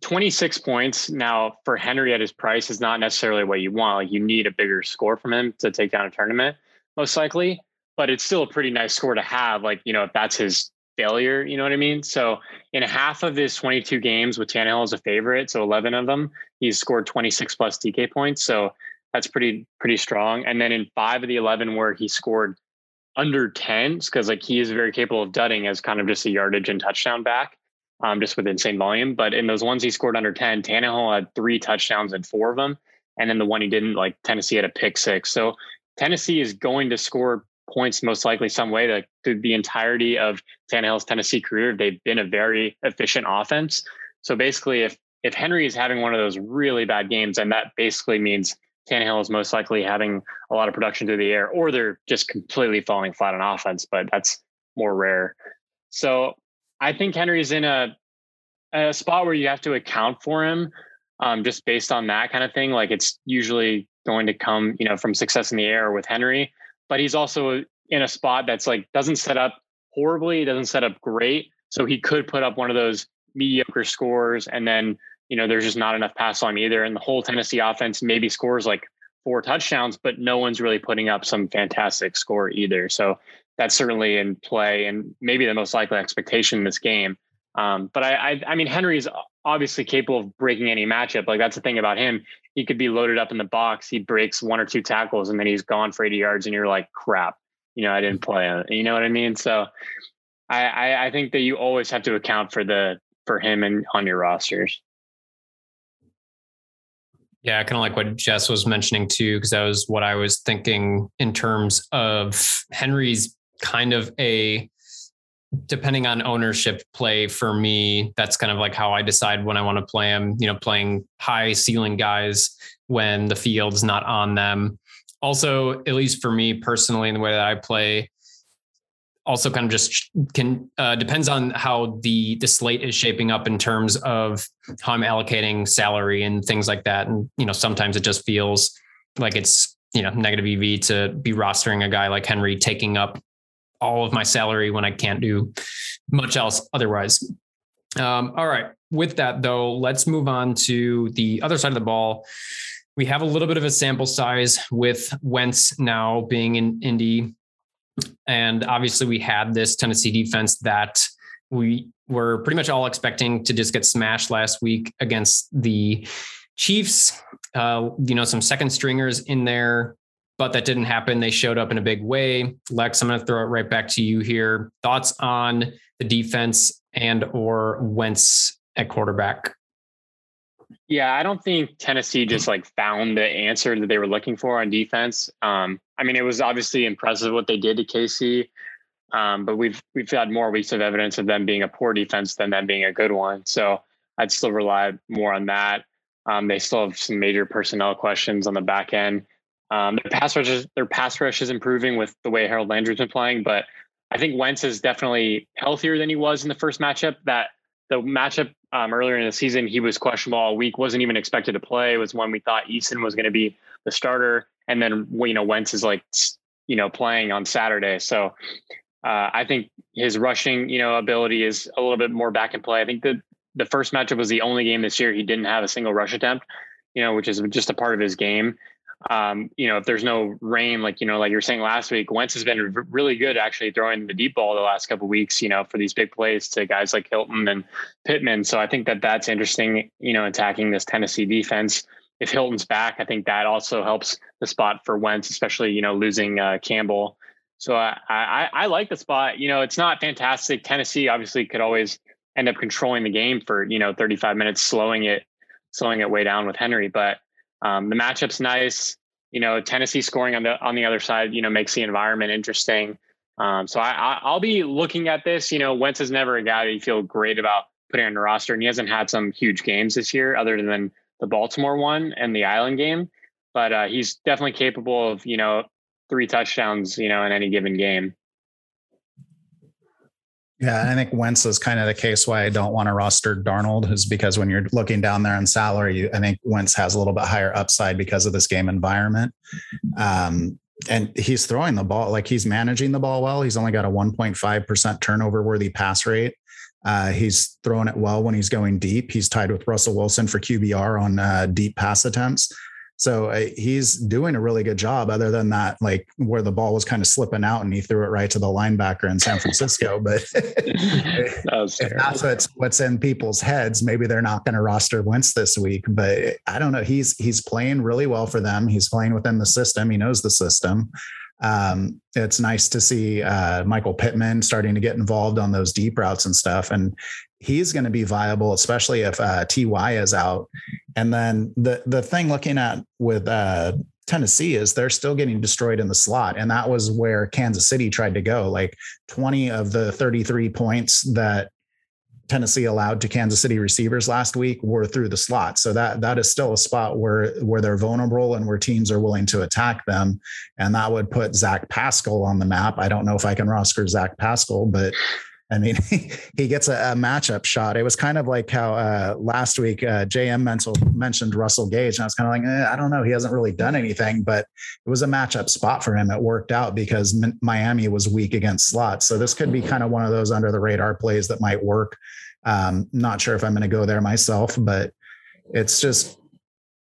26 points now for Henry at his price is not necessarily what you want. Like you need a bigger score from him to take down a tournament, most likely, but it's still a pretty nice score to have. Like, you know, if that's his failure, you know what I mean? So in half of his 22 games with Tannehill as a favorite, so 11 of them, he's scored 26 plus DK points. So that's pretty, pretty strong. And then in five of the 11 where he scored under 10s because like he is very capable of dudding as kind of just a yardage and touchdown back, um, just with insane volume. But in those ones he scored under 10, Tannehill had three touchdowns and four of them. And then the one he didn't, like Tennessee had a pick six. So Tennessee is going to score points most likely some way. Like through the entirety of Tannehill's Tennessee career, they've been a very efficient offense. So basically, if if Henry is having one of those really bad games, and that basically means Tannehill is most likely having a lot of production through the air, or they're just completely falling flat on offense, but that's more rare. So I think Henry's in a a spot where you have to account for him um, just based on that kind of thing. Like it's usually going to come, you know, from success in the air with Henry, but he's also in a spot that's like doesn't set up horribly, doesn't set up great. So he could put up one of those mediocre scores and then, you know, there's just not enough pass volume either. And the whole Tennessee offense maybe scores like four touchdowns, but no one's really putting up some fantastic score either. So that's certainly in play and maybe the most likely expectation in this game. Um, but I, I, I mean, Henry's obviously capable of breaking any matchup. Like that's the thing about him. He could be loaded up in the box. He breaks one or two tackles and then he's gone for 80 yards. And you're like, crap, you know, I didn't mm-hmm. play it. You know what I mean? So I, I, I think that you always have to account for the, for him and on your rosters. Yeah, kind of like what Jess was mentioning too, because that was what I was thinking in terms of Henry's kind of a depending on ownership play for me that's kind of like how i decide when i want to play them you know playing high ceiling guys when the field's not on them. Also at least for me personally in the way that i play also kind of just can uh, depends on how the the slate is shaping up in terms of how i'm allocating salary and things like that. And you know sometimes it just feels like it's you know negative ev to be rostering a guy like henry taking up all of my salary when I can't do much else otherwise. Um, all right. With that, though, let's move on to the other side of the ball. We have a little bit of a sample size with Wentz now being in Indy. And obviously, we had this Tennessee defense that we were pretty much all expecting to just get smashed last week against the Chiefs. Uh, you know, some second stringers in there but that didn't happen. They showed up in a big way. Lex, I'm going to throw it right back to you here. Thoughts on the defense and or Wentz at quarterback? Yeah, I don't think Tennessee just like found the answer that they were looking for on defense. Um, I mean, it was obviously impressive what they did to KC, um, but we've we've had more weeks of evidence of them being a poor defense than them being a good one. So I'd still rely more on that. Um, they still have some major personnel questions on the back end. Um, their pass rush is, their pass rush is improving with the way Harold Landry's been playing, but I think Wentz is definitely healthier than he was in the first matchup. That the matchup um, earlier in the season, he was questionable all week, wasn't even expected to play. It was when we thought Eason was going to be the starter, and then you know Wentz is like you know playing on Saturday. So uh, I think his rushing you know ability is a little bit more back in play. I think the the first matchup was the only game this year he didn't have a single rush attempt, you know, which is just a part of his game um, you know, if there's no rain, like, you know, like you were saying last week, Wentz has been really good actually throwing the deep ball the last couple weeks, you know, for these big plays to guys like Hilton and Pittman. So I think that that's interesting, you know, attacking this Tennessee defense. If Hilton's back, I think that also helps the spot for Wentz, especially, you know, losing uh, Campbell. So I, I, I like the spot. You know, it's not fantastic. Tennessee obviously could always end up controlling the game for, you know, 35 minutes, slowing it, slowing it way down with Henry. But um, the matchup's nice. You know, Tennessee scoring on the on the other side, you know, makes the environment interesting. Um, so I, I will be looking at this. You know, Wentz is never a guy that you feel great about putting on the roster, and he hasn't had some huge games this year, other than the Baltimore one and the Island game. But uh, he's definitely capable of you know three touchdowns, you know, in any given game. Yeah, I think Wentz is kind of the case why I don't want to roster Darnold is because when you're looking down there on salary, you, I think Wentz has a little bit higher upside because of this game environment. Um, and he's throwing the ball like he's managing the ball well. He's only got a 1.5% turnover worthy pass rate. Uh, he's throwing it well when he's going deep. He's tied with Russell Wilson for QBR on uh, deep pass attempts. So he's doing a really good job. Other than that, like where the ball was kind of slipping out and he threw it right to the linebacker in San Francisco. But *laughs* that that's what's what's in people's heads. Maybe they're not going to roster Wentz this week. But I don't know. He's he's playing really well for them. He's playing within the system. He knows the system. Um, it's nice to see uh, Michael Pittman starting to get involved on those deep routes and stuff. And he's going to be viable, especially if uh, Ty is out. And then the the thing looking at with uh, Tennessee is they're still getting destroyed in the slot, and that was where Kansas City tried to go. Like twenty of the thirty three points that Tennessee allowed to Kansas City receivers last week were through the slot. So that that is still a spot where where they're vulnerable and where teams are willing to attack them. And that would put Zach Pascal on the map. I don't know if I can roster Zach Pascal, but I mean, *laughs* he gets a, a, matchup shot. It was kind of like how uh, last week uh, JM mental, mentioned Russell Gage, and I was kind of like, eh, I don't know, he hasn't really done anything, but it was a matchup spot for him. It worked out because M- Miami was weak against slots, so this could be kind of one of those under the radar plays that might work. Um, not sure if I'm going to go there myself, but it's just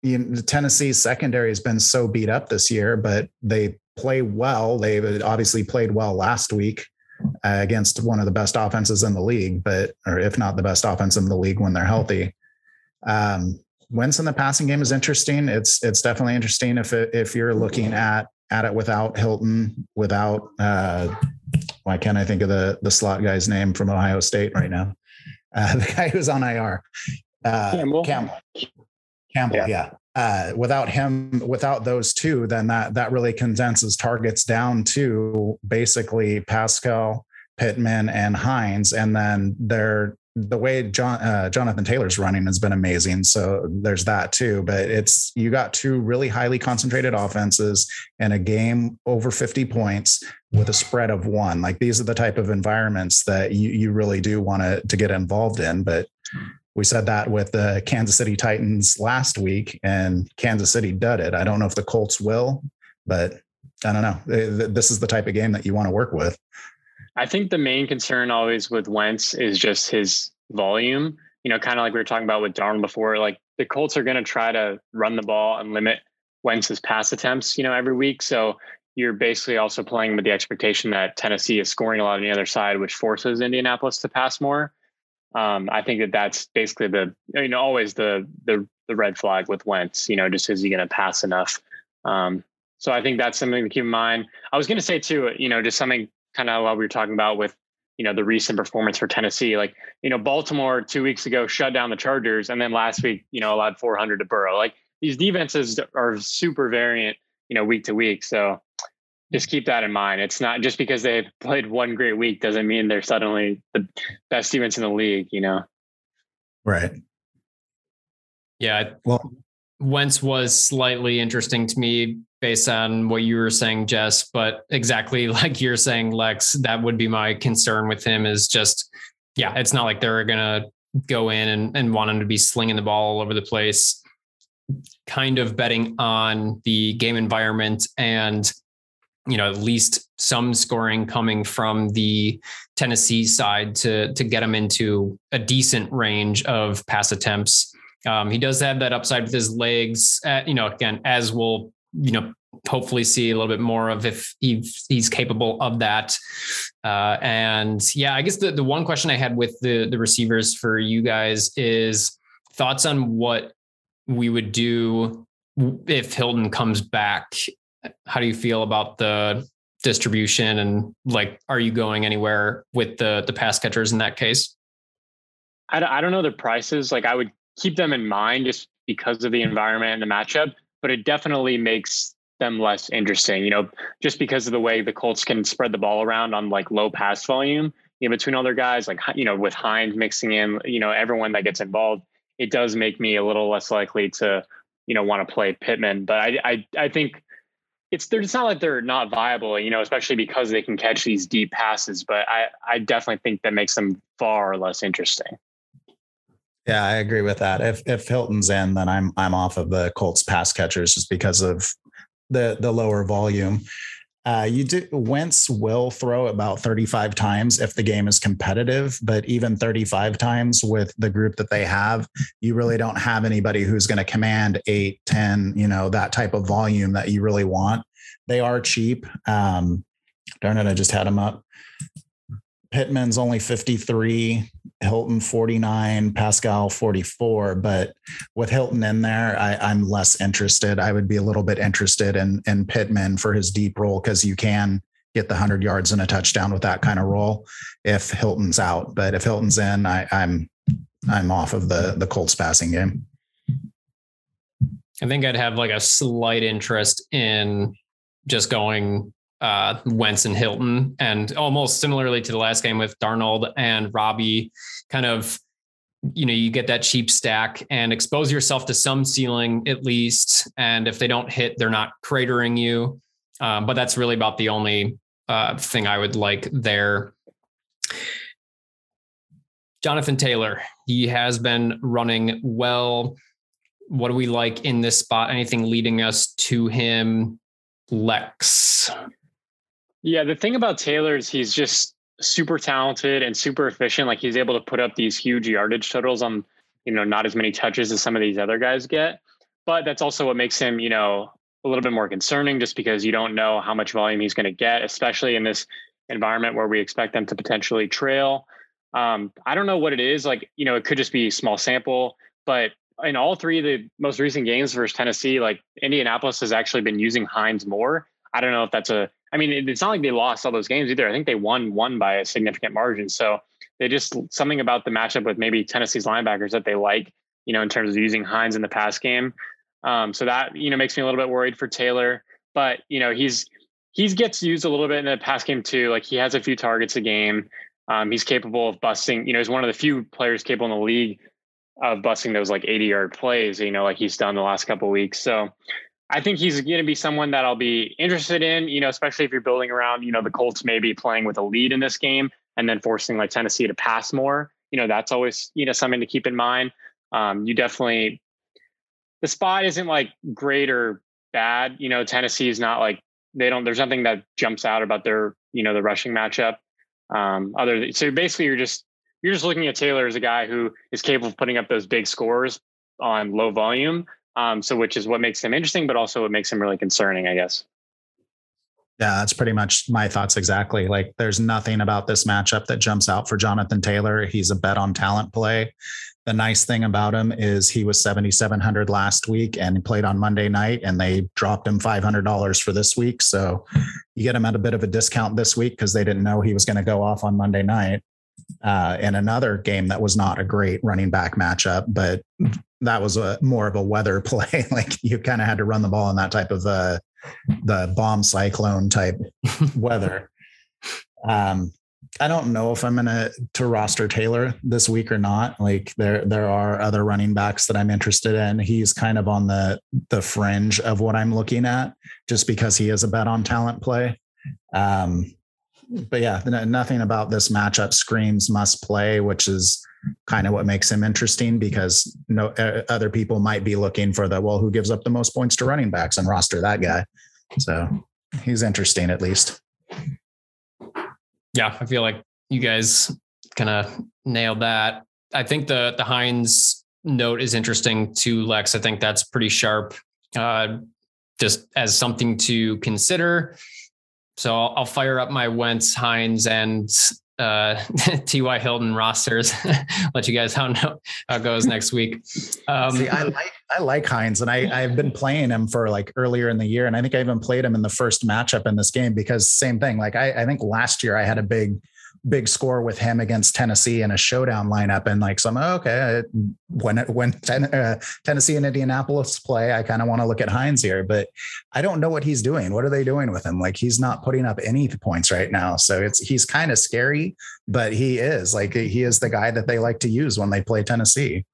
you know, Tennessee's secondary has been so beat up this year, but they play well. They obviously played well last week uh, against one of the best offenses in the league, but or if not the best offense in the league when they're healthy. Um, Wentz in the passing game is interesting. It's it's definitely interesting if it, if you're looking at at it without Hilton, without uh, why can't I think of the the slot guy's name from Ohio State right now? Uh, *laughs* the guy who's on IR. Uh, Campbell. Campbell. Campbell, yeah. yeah. Uh, without him, without those two, then that that really condenses targets down to basically Pascal, Pittman, and Hines, and then they're the way John uh, Jonathan Taylor's running has been amazing. So there's that too. But it's you got two really highly concentrated offenses and a game over 50 points with a spread of one. Like these are the type of environments that you you really do want to to get involved in. But we said that with the Kansas City Titans last week, and Kansas City did it. I don't know if the Colts will, but I don't know. This is the type of game that you want to work with. I think the main concern always with Wentz is just his volume. You know, kind of like we were talking about with Darn before. Like the Colts are going to try to run the ball and limit Wentz's pass attempts. You know, every week. So you're basically also playing with the expectation that Tennessee is scoring a lot on the other side, which forces Indianapolis to pass more um, I think that that's basically the you know always the the the red flag with Wentz. You know, just is he going to pass enough? Um, so I think that's something to keep in mind. I was going to say too, you know, just something kind of what we were talking about with you know the recent performance for Tennessee. Like you know, Baltimore two weeks ago shut down the Chargers, and then last week you know allowed 400 to Burrow. Like these defenses are super variant, you know, week to week. So just keep that in mind. It's not just because they've played one great week doesn't mean they're suddenly the best defense in the league, you know? Right. Yeah. Well, Wentz was slightly interesting to me based on what you were saying, Jess, but exactly *laughs* like you're saying, Lex, that would be my concern with him is just, yeah, it's not like they're going to go in and, and want him to be slinging the ball all over the place. Kind of betting on the game environment and you know, at least some scoring coming from the Tennessee side to to get him into a decent range of pass attempts. Um, he does have that upside with his legs. Uh, you know, again, as we'll you know hopefully see a little bit more of if he, he's capable of that. Uh, and yeah, I guess the the one question I had with the the receivers for you guys is thoughts on what we would do if Hilton comes back how do you feel about the distribution and like are you going anywhere with the the pass catchers in that case? I, I don't know the prices. Like i would keep them in mind just because of the environment and the matchup but it definitely makes them less interesting you know just because of the way the colts can spread the ball around on like low pass volume you know between other guys like you know with hines mixing in you know everyone that gets involved it does make me a little less likely to you know want to play pittman but i i, I think it's they're it's not like they're not viable, you know, especially because they can catch these deep passes. But I I definitely think that makes them far less interesting. Yeah, I agree with that. If if Hilton's in, then I'm I'm off of the Colts pass catchers just because of the the lower volume. Uh, you do Wentz will throw about 35 times if the game is competitive, but even 35 times with the group that they have, you really don't have anybody who's going to command eight, 10, you know, that type of volume that you really want. They are cheap. Um, darn it, I just had them up. Pittman's only 53, Hilton 49, Pascal 44. But with Hilton in there, I, am less interested. I would be a little bit interested in, in Pittman for his deep role because you can get the 100 yards and a touchdown with that kind of role if Hilton's out. But if Hilton's in, I, I'm I'm off of the the Colts passing game. I think I'd have like a slight interest in just going uh, Wentz and Hilton, and almost similarly to the last game with Darnold and Robbie, kind of, you know, you get that cheap stack and expose yourself to some ceiling at least. And if they don't hit, they're not cratering you. Um, but that's really about the only uh, thing I would like there. Jonathan Taylor, he has been running well. What do we like in this spot? Anything leading us to him? Lex. Yeah, the thing about Taylor is he's just super talented and super efficient. Like he's able to put up these huge yardage totals on, you know, not as many touches as some of these other guys get. But that's also what makes him, you know, a little bit more concerning just because you don't know how much volume he's going to get, especially in this environment where we expect them to potentially trail. Um, I don't know what it is. Like, you know, it could just be small sample, but in all three of the most recent games versus Tennessee, like Indianapolis has actually been using Hines more. I don't know if that's a, I mean, it's not like they lost all those games either. I think they won one by a significant margin. So they just something about the matchup with maybe Tennessee's linebackers that they like, you know, in terms of using Hines in the pass game. Um, so that, you know, makes me a little bit worried for Taylor, but you know, he's, he gets used a little bit in the pass game too. Like he has a few targets a game. Um, he's capable of busting. You know, he's one of the few players capable in the league of busting those like 80 yard plays. You know, like he's done the last couple weeks. So I think he's going to be someone that I'll be interested in. You know, especially if you're building around. You know, the Colts maybe playing with a lead in this game and then forcing like Tennessee to pass more. You know, that's always you know something to keep in mind. Um, you definitely the spot isn't like great or bad. You know, Tennessee is not like they don't. There's nothing that jumps out about their you know the rushing matchup. Um, other than, so basically you're just you're just looking at Taylor as a guy who is capable of putting up those big scores on low volume. Um, so which is what makes him interesting, but also what makes him really concerning, I guess. Yeah, that's pretty much my thoughts exactly. Like there's nothing about this matchup that jumps out for Jonathan Taylor. He's a bet on talent play. The nice thing about him is he was 7,700 last week and he played on Monday night and they dropped him $500 for this week. So you get him at a bit of a discount this week because they didn't know he was going to go off on Monday night. Uh, in another game that was not a great running back matchup, but that was a more of a weather *laughs* play. like you kind of had to run the ball in that type of uh, the bomb cyclone type *laughs* weather. Um, I don't know if I'm gonna to roster Taylor this week or not. Like there there are other running backs that I'm interested in. He's kind of on the the fringe of what I'm looking at, just because he is a bet on talent play. Um, but yeah, nothing about this matchup screams must play, which is kind of what makes him interesting because no other people might be looking for the well, who gives up the most points to running backs and roster that guy. So he's interesting at least yeah, I feel like you guys kind of nailed that. I think the the Hines note is interesting to Lex. I think that's pretty sharp, uh, just as something to consider. So I'll, I'll fire up my Wentz, Hines, and uh, *laughs* T.Y. Hilton rosters. *laughs* Let you guys know how it goes next week. Um, See, I like I like Hines, and I I've been playing him for like earlier in the year, and I think I even played him in the first matchup in this game because same thing. Like I I think last year I had a big big score with him against Tennessee in a showdown lineup. And like, so I'm okay. When when ten, uh, Tennessee and Indianapolis play, I kind of want to look at Hines here, but I don't know what he's doing. What are they doing with him? Like, he's not putting up any points right now. So it's he's kind of scary, but he is like he is the guy that they like to use when they play Tennessee.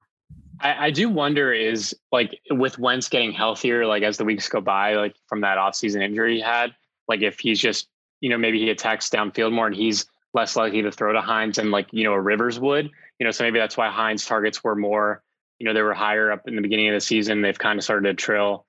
I, I do wonder is like with Wentz getting healthier, like as the weeks go by, like from that offseason injury he had, like if he's just, you know, maybe he attacks downfield more and he's less likely to throw to Hines than like, you know, a Rivers would, you know, so maybe that's why Hines targets were more, you know, they were higher up in the beginning of the season. They've kind of started to trail,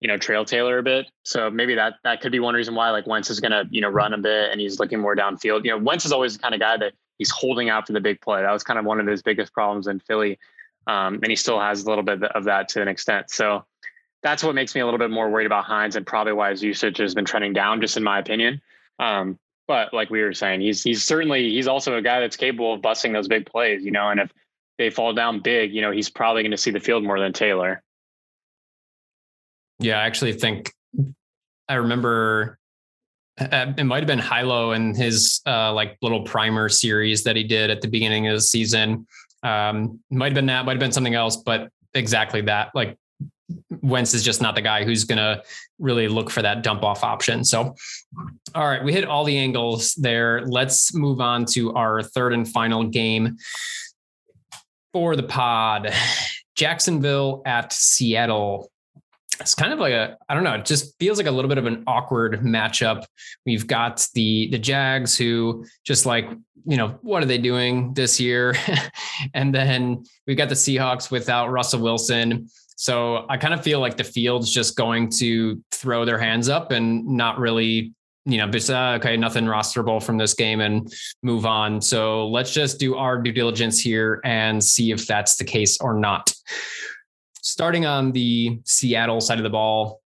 you know, trail Taylor a bit. So maybe that, that could be one reason why like Wentz is to, you know, run a bit and he's looking more downfield. You know, Wentz is always the kind of guy that he's holding out for the big play. That was kind of one of his biggest problems in Philly. Um, and he still has a little bit of that to an extent. So that's what makes me a little bit more worried about Hines and probably why his usage has been trending down, just in my opinion. Um, but like we were saying, he's he's certainly he's also a guy that's capable of busting those big plays, you know. And if they fall down big, you know, he's probably going to see the field more than Taylor. Yeah, I actually think I remember uh, it might have been Hilo in his uh, like little primer series that he did at the beginning of the season. Um, might have been that, might have been something else, but exactly that. Like Wentz is just not the guy who's going to really look for that dump off option. So, all right, we hit all the angles there. Let's move on to our third and final game for the pod Jacksonville at Seattle. it's kind of like a I don't know, it just feels like a little bit of an awkward matchup. We've got the the Jags who just like, you know, what are they doing this year? *laughs* and then we've got the Seahawks without Russell Wilson. So I kind of feel like the field's just going to throw their hands up and not really, you know, just uh, okay, nothing rosterable from this game and move on. So let's just do our due diligence here and see if that's the case or not. Starting on the Seattle side of the ball,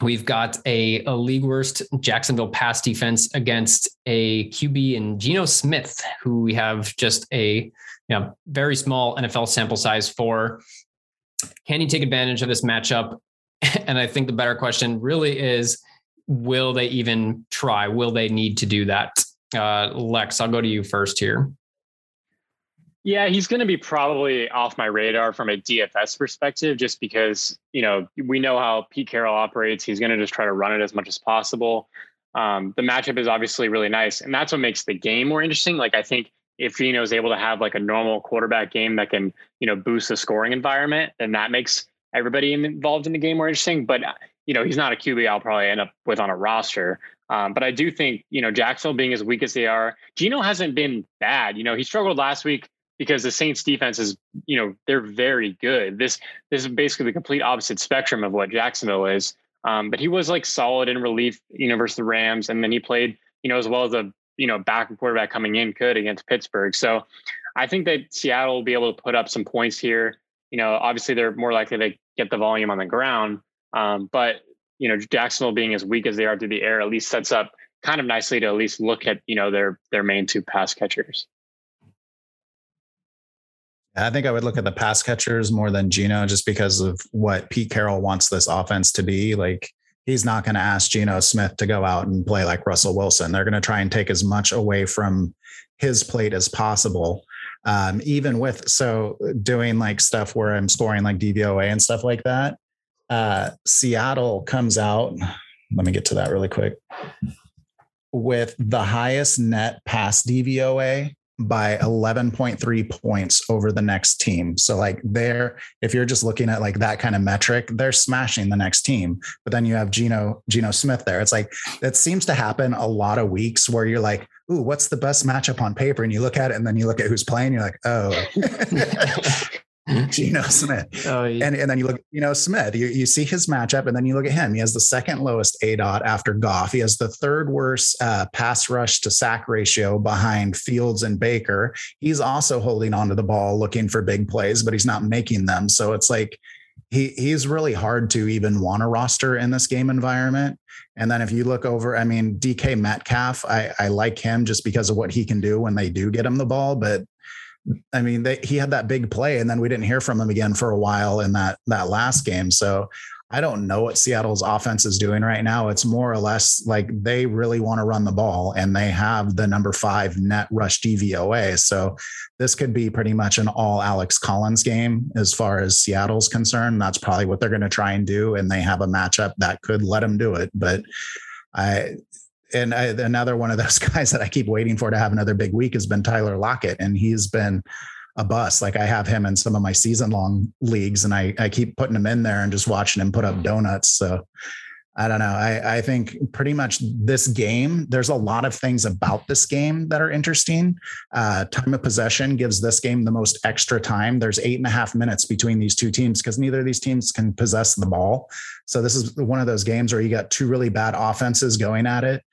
we've got a, a league worst Jacksonville pass defense against a QB in Geno Smith, who we have just a you know very small NFL sample size for. Can he take advantage of this matchup? *laughs* And I think the better question really is will they even try? Will they need to do that? Uh, Lex, I'll go to you first here. Yeah, he's going to be probably off my radar from a DFS perspective, just because you know we know how Pete Carroll operates. He's going to just try to run it as much as possible. Um, the matchup is obviously really nice, and that's what makes the game more interesting. Like I think if Geno is able to have like a normal quarterback game that can you know boost the scoring environment, then that makes everybody involved in the game more interesting. But you know he's not a QB. I'll probably end up with on a roster. Um, but I do think you know Jacksonville being as weak as they are, Geno hasn't been bad. You know he struggled last week because the Saints defense is, you know, they're very good. This this is basically the complete opposite spectrum of what Jacksonville is. Um, but he was like solid in relief, you know, versus the Rams, and then he played, you know, as well as a you know back quarterback coming in could against Pittsburgh. So I think that Seattle will be able to put up some points here. You know, obviously they're more likely to get the volume on the ground, um, but you know, Jacksonville being as weak as they are through the air at least sets up kind of nicely to at least look at you know their their main two pass catchers. I think I would look at the pass catchers more than Geno just because of what Pete Carroll wants this offense to be. Like he's not going to ask Geno Smith to go out and play like Russell Wilson. They're going to try and take as much away from his plate as possible. Um, even with so doing like stuff where I'm scoring like DVOA and stuff like that. Uh, Seattle comes out. Let me get to that really quick. With the highest net pass DVOA by 11.3 points over the next team. So like there, if you're just looking at like that kind of metric, they're smashing the next team. But then you have Geno Geno Smith there. It's like that seems to happen a lot of weeks where you're like, ooh, what's the best matchup on paper? And you look at it and then you look at who's playing, you're like, oh. *laughs* *laughs* Geno Smith. Oh, yeah. and, and then you look, you know, Smith, you, you see his matchup and then you look at him. He has the second lowest aDOT after Goff. He has the third worst uh, pass rush to sack ratio behind Fields and Baker. He's also holding onto the ball, looking for big plays, but he's not making them. So it's like, he he's really hard to even want a roster in this game environment. And then if you look over, I mean, DK Metcalf, I, I like him just because of what he can do when they do get him the ball, but I mean, they, he had that big play, and then we didn't hear from him again for a while in that that last game. So I don't know what Seattle's offense is doing right now. It's more or less like they really want to run the ball, and they have the number five net rush DVOA. So this could be pretty much an all Alex Collins game as far as Seattle's concerned. That's probably what they're going to try and do, and they have a matchup that could let them do it. But I and I, another one of those *laughs* guys that I keep waiting for to have another big week has been Tyler Lockett, and he's been a bust. Like I have him in some of my season long leagues, and I I keep putting him in there and just watching him put up hmm. donuts. So I don't know. I, I think pretty much this game, there's a lot of things about this game that are interesting. Uh, time of possession gives this game the most extra time. There's eight and a half minutes between these two teams because neither of these teams can possess the ball. So this is one of those games where you got two really bad offenses going at it.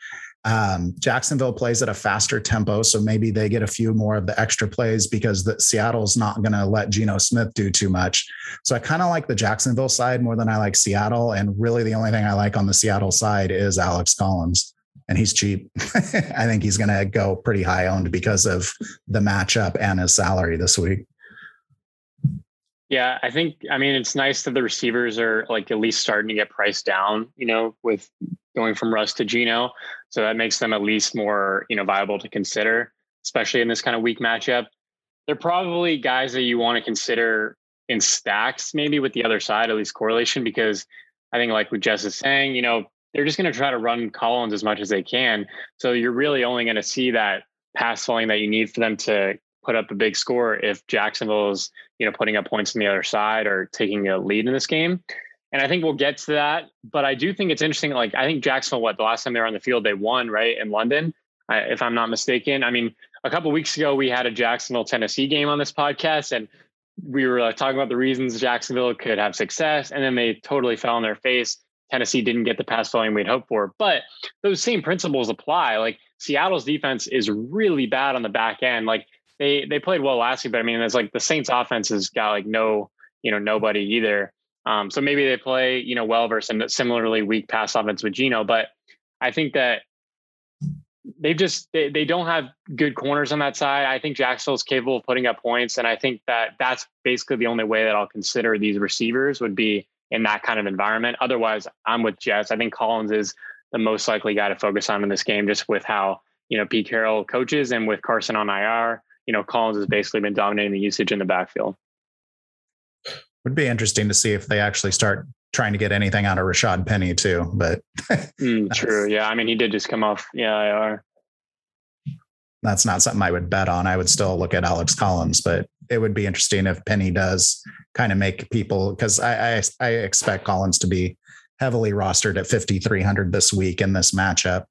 Um, Jacksonville plays at a faster tempo, so maybe they get a few more of the extra plays because the, Seattle's not going to let Geno Smith do too much. So I kind of like the Jacksonville side more than I like Seattle, and really the only thing I like on the Seattle side is Alex Collins, and he's cheap. *laughs* I think he's going to go pretty high owned because of the matchup and his salary this week. Yeah, I think I mean it's nice that the receivers are like at least starting to get priced down, you know, with going from Russ to Geno. So that makes them at least more, you know, viable to consider, especially in this kind of weak matchup. They're probably guys that you want to consider in stacks, maybe with the other side, at least correlation, because I think like what Jess is saying, you know, they're just going to try to run Collins as much as they can. So you're really only going to see that pass volume that you need for them to put up a big score if Jacksonville is, you know, putting up points on the other side or taking a lead in this game. And I think we'll get to that. But I do think it's interesting. Like, I think Jacksonville, what the last time they were on the field, they won, right? In London, if I'm not mistaken. I mean, a couple weeks ago, we had a Jacksonville, Tennessee game on this podcast. And we were like, talking about the reasons Jacksonville could have success. And then they totally fell on their face. Tennessee didn't get the pass volume we'd hoped for. But those same principles apply. Like, Seattle's defense is really bad on the back end. Like, they they played well last week, but I mean, it's like the Saints offense has got like no, you know, nobody either. Um, so maybe they play, you know, well versus similarly weak pass offense with Geno, but I think that they just they, they don't have good corners on that side. I think Jacksonville's capable of putting up points, and I think that that's basically the only way that I'll consider these receivers would be in that kind of environment. Otherwise, I'm with Jess. I think Collins is the most likely guy to focus on in this game, just with how you know Pete Carroll coaches and with Carson on IR. You know, Collins has basically been dominating the usage in the backfield. Would be interesting to see if they actually start trying to get anything out of Rashad Penny too. But *laughs* mm, true, yeah. I mean, he did just come off, yeah. That's not something I would bet on. I would still look at Alex Collins, but it would be interesting if Penny does kind of make people because I, I I expect Collins to be heavily rostered at 5300 this week in this matchup.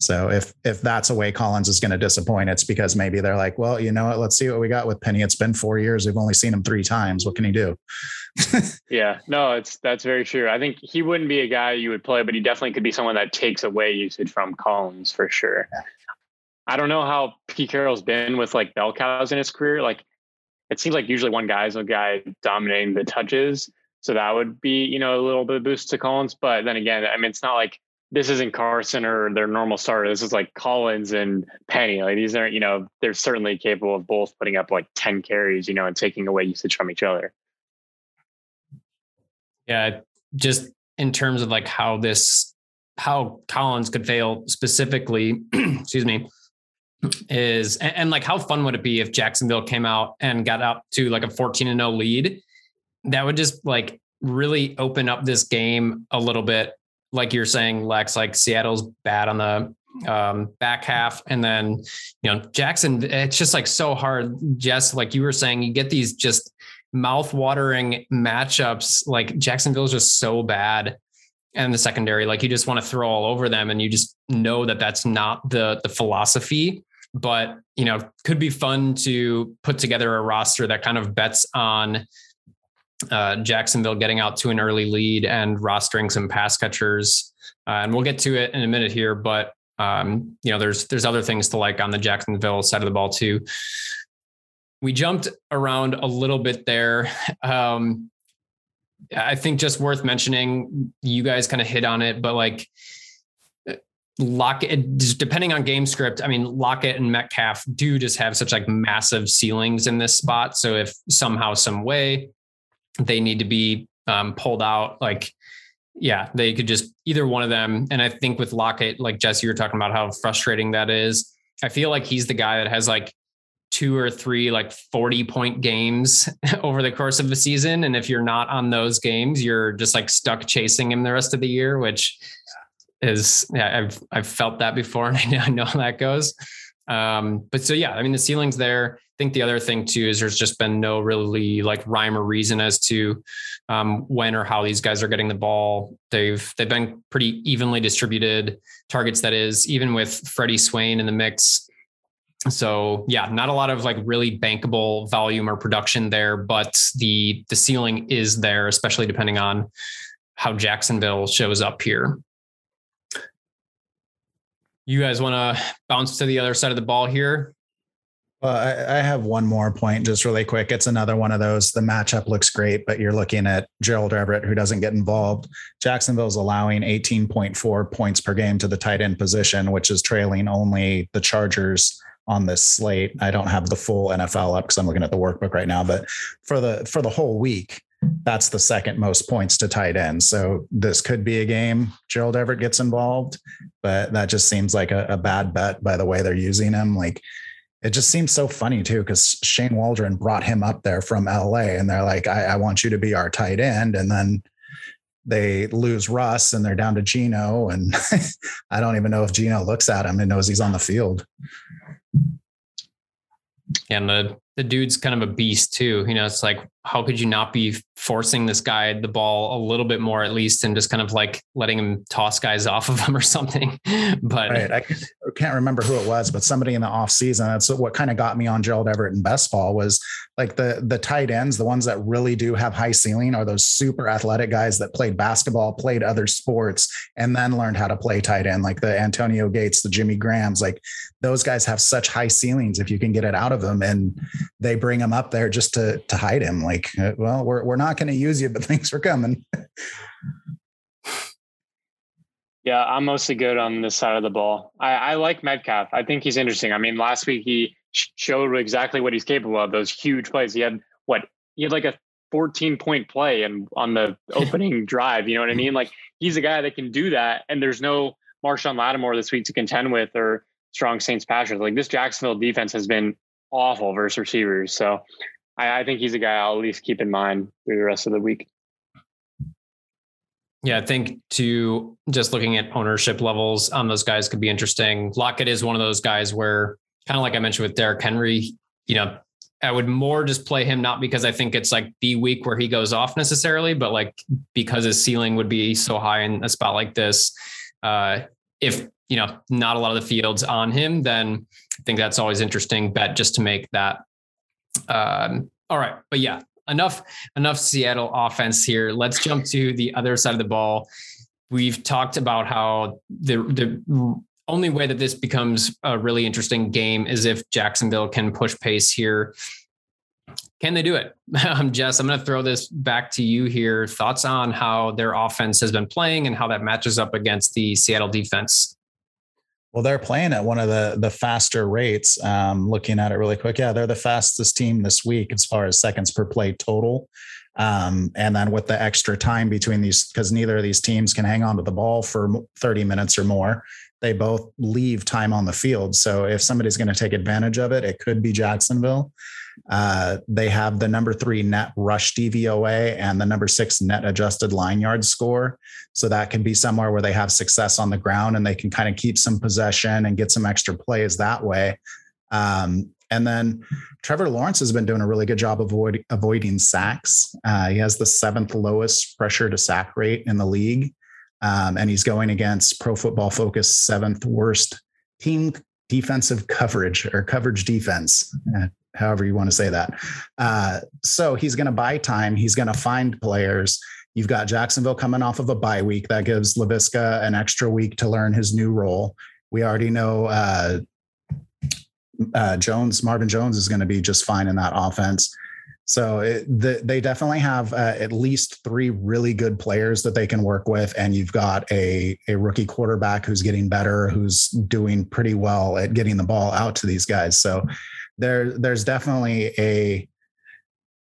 So if if that's a way Collins is going to disappoint, it's because maybe they're like, well, you know what? Let's see what we got with Penny. It's been four years. We've only seen him three times. What can he do? *laughs* yeah, no, it's that's very true. I think he wouldn't be a guy you would play, but he definitely could be someone that takes away usage from Collins for sure. I don't know how Pete Carroll's been with like bell cows in his career. Like it seems like usually one guy is a guy dominating the touches. So that would be, you know, a little bit of boost to Collins. But then again, I mean, it's not like this isn't Carson or their normal starter. This is like Collins and Penny. Like these aren't, you know, they're certainly capable of both putting up like 10 carries, you know, and taking away usage from each other. Yeah. Just in terms of like how this, how Collins could fail specifically, *clears throat* excuse me, is, and, and, like how fun would it be if Jacksonville came out and got up to like a 14 and 0 lead? That would just like really open up this game a little bit like you're saying, Lex, like Seattle's bad on the um, back half. And then, you know, Jackson, it's just like so hard. Jess, like you were saying, you get these just mouth watering matchups. Like Jacksonville's just so bad. And the secondary, like you just want to throw all over them. And you just know that that's not the, the philosophy. But, you know, could be fun to put together a roster that kind of bets on uh, Jacksonville getting out to an early lead and rostering some pass catchers. Uh, and we'll get to it in a minute here, but um, you know, there's there's other things to like on the Jacksonville side of the ball too. We jumped around a little bit there. *laughs* Um, I think just worth mentioning. You guys kind of hit on it, but like Lockett, depending on game script, I mean, Lockett and Metcalf do just have such like massive ceilings in this spot. So if somehow, some way, they need to be um, pulled out. Like, yeah, they could just either one of them. And I think with Lockett, like Jesse, you're talking about how frustrating that is. I feel like he's the guy that has like two or three like 40 point games *laughs* over the course of the season. And if you're not on those games, you're just like stuck chasing him the rest of the year, which is yeah, I've I've felt that before *laughs* and I know how that goes. Um, but so yeah, I mean the ceiling's there. I think the other thing too is there's just been no really like rhyme or reason as to um, when or how these guys are getting the ball. They've they've been pretty evenly distributed targets. That is, even with Freddie Swain in the mix. So yeah, not a lot of like really bankable volume or production there, but the the ceiling is there, especially depending on how Jacksonville shows up here. You guys want to bounce to the other side of the ball here? Well, I, I, have one more point just really quick. It's another one of those. The matchup looks great, but you're looking at Gerald Everett, who doesn't get involved. Jacksonville's allowing 18.4 points per game to the tight end position, which is trailing only the Chargers on this slate. I don't have the full NFL up because I'm looking at the workbook right now, but for the for the whole week, that's the second most points to tight end. So this could be a game Gerald Everett gets involved, but that just seems like a, a bad bet by the way they're using him. Like it just seems so funny too, because Shane Waldron brought him up there from LA and they're like, I, I want you to be our tight end. And then they lose Russ and they're down to Geno. And *laughs* I don't even know if Geno looks at him and knows he's on the field. And the the dude's kind of a beast too. You know, it's like how could you not be forcing this guy the ball a little bit more at least and just kind of like letting him toss guys *laughs* off of him or something. But right. I can't remember who it was, but somebody in the off season, that's what kind of got me on Gerald Everett and best ball was like the the tight ends, the ones that really do have high ceiling are those super athletic guys that played basketball, played other sports, and then learned how to play tight end, like the Antonio Gates, the Jimmy Grahams. Like those guys have such high ceilings if you can get it out of them. And they bring him up there just to to hide him. Like, uh, well, we're we're not going to use you, but *laughs* thanks for coming. Yeah, I'm mostly good on this side of the ball. I, I like Metcalf. I think he's interesting. I mean, last week he showed exactly what he's capable of. Those huge plays. He had what? He had like a 14 point play and on the *laughs* opening drive. You know what I mean? Like he's a guy that can do that. And there's no Marshon Lattimore this week to contend with or strong Saints passers. Like this Jacksonville defense has been awful versus receivers. So I, I think he's a guy I'll at least keep in mind through the rest of the week. Yeah, I think to just looking at ownership levels on those guys could be interesting. Lockett is one of those guys where, kind of like I mentioned with Derrick Henry, you know, I would more just play him not because I think it's like the week where he goes off necessarily, but like because his ceiling would be so high in a spot like this. Uh, if you know not a lot of the fields on him, then I think that's always interesting bet just to make that. Um, all right, but yeah, enough enough Seattle offense here. Let's jump to the other side of the ball. We've talked about how the the only way that this becomes a really interesting game is if Jacksonville can push pace here. Can they do it? I'm *laughs* um, Jess. I'm going to throw this back to you here. Thoughts on how their offense has been playing and how that matches up against the Seattle defense? Well, they're playing at one of the the faster rates. Um, looking at it really quick, yeah, they're the fastest team this week as far as seconds per play total. Um, and then with the extra time between these, because neither of these teams can hang on to the ball for 30 minutes or more, they both leave time on the field. So if somebody's going to take advantage of it, it could be Jacksonville. Uh, they have the number three net rush DVOA and the number six net adjusted line yard score. So that can be somewhere where they have success on the ground and they can kind of keep some possession and get some extra plays that way. Um, and then Trevor Lawrence has been doing a really good job avoid, avoiding sacks. Uh, he has the seventh lowest pressure to sack rate in the league. Um, and he's going against Pro Football Focus seventh worst team defensive coverage or coverage defense. Uh, however you want to say that. Uh, so he's going to buy time. He's going to find players. You've got Jacksonville coming off of a bye week that gives Laviska an extra week to learn his new role. We already know uh, uh, Jones, Marvin Jones, is going to be just fine in that offense. So it, the, they definitely have uh, at least three really good players that they can work with, and you've got a a rookie quarterback who's getting better, who's doing pretty well at getting the ball out to these guys. So there there's definitely a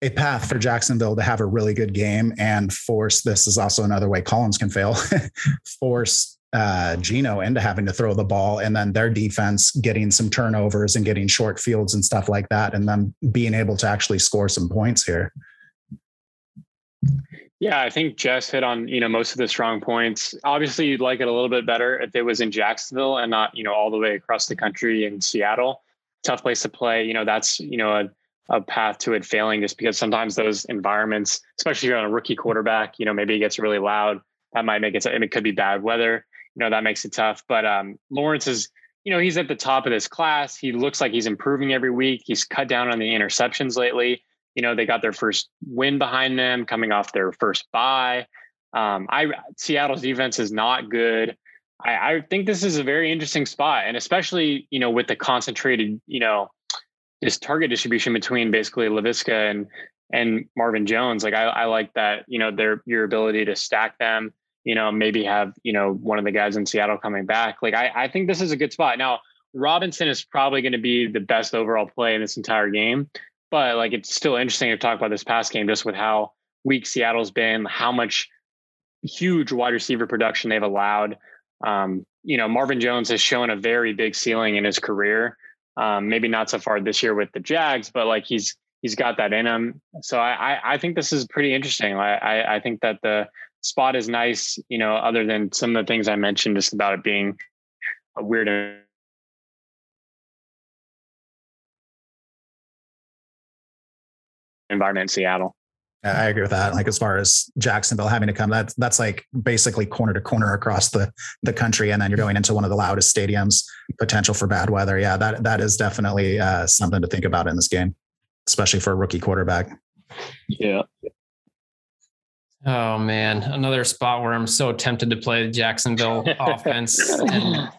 a path for Jacksonville to have a really good game and force this is also another way Collins can fail *laughs* force uh, Geno into having to throw the ball and then their defense getting some turnovers and getting short fields and stuff like that and then being able to actually score some points here. Yeah, I think Jess hit on you know most of the strong points. Obviously, you'd like it a little bit better if it was in Jacksonville and not you know all the way across the country in Seattle tough place to play. You know, that's, you know, a, a path to it failing just because sometimes those environments, especially if you're on a rookie quarterback, you know, maybe it gets really loud. That might make it, it could be bad weather. You know, that makes it tough. But um, Lawrence is, you know, he's at the top of this class. He looks like he's improving every week. He's cut down on the interceptions lately. You know, they got their first win behind them coming off their first bye. Um, I Seattle's defense is not good. I, I think this is a very interesting spot, and especially you know with the concentrated you know this target distribution between basically Laviska and and Marvin Jones. Like I, I like that you know their your ability to stack them. You know maybe have you know one of the guys in Seattle coming back. Like I I think this is a good spot now. Robinson is probably going to be the best overall play in this entire game. But like it's still interesting to talk about this past game just with how weak Seattle's been, how much huge wide receiver production they've allowed. Um, you know, Marvin Jones has shown a very big ceiling in his career. Um, maybe not so far this year with the Jags, but like he's he's got that in him. So I I, I think this is pretty interesting. I, I I think that the spot is nice. You know, other than some of the things I mentioned, just about it being a weird environment in Seattle. I agree with that. Like as far as Jacksonville having to come, that's that's like basically corner to corner across the the country, and then you're going into one of the loudest stadiums. Potential for bad weather. Yeah, that that is definitely uh, something to think about in this game, especially for a rookie quarterback. Yeah. Oh man, another spot where I'm so tempted to play the Jacksonville *laughs* offense, and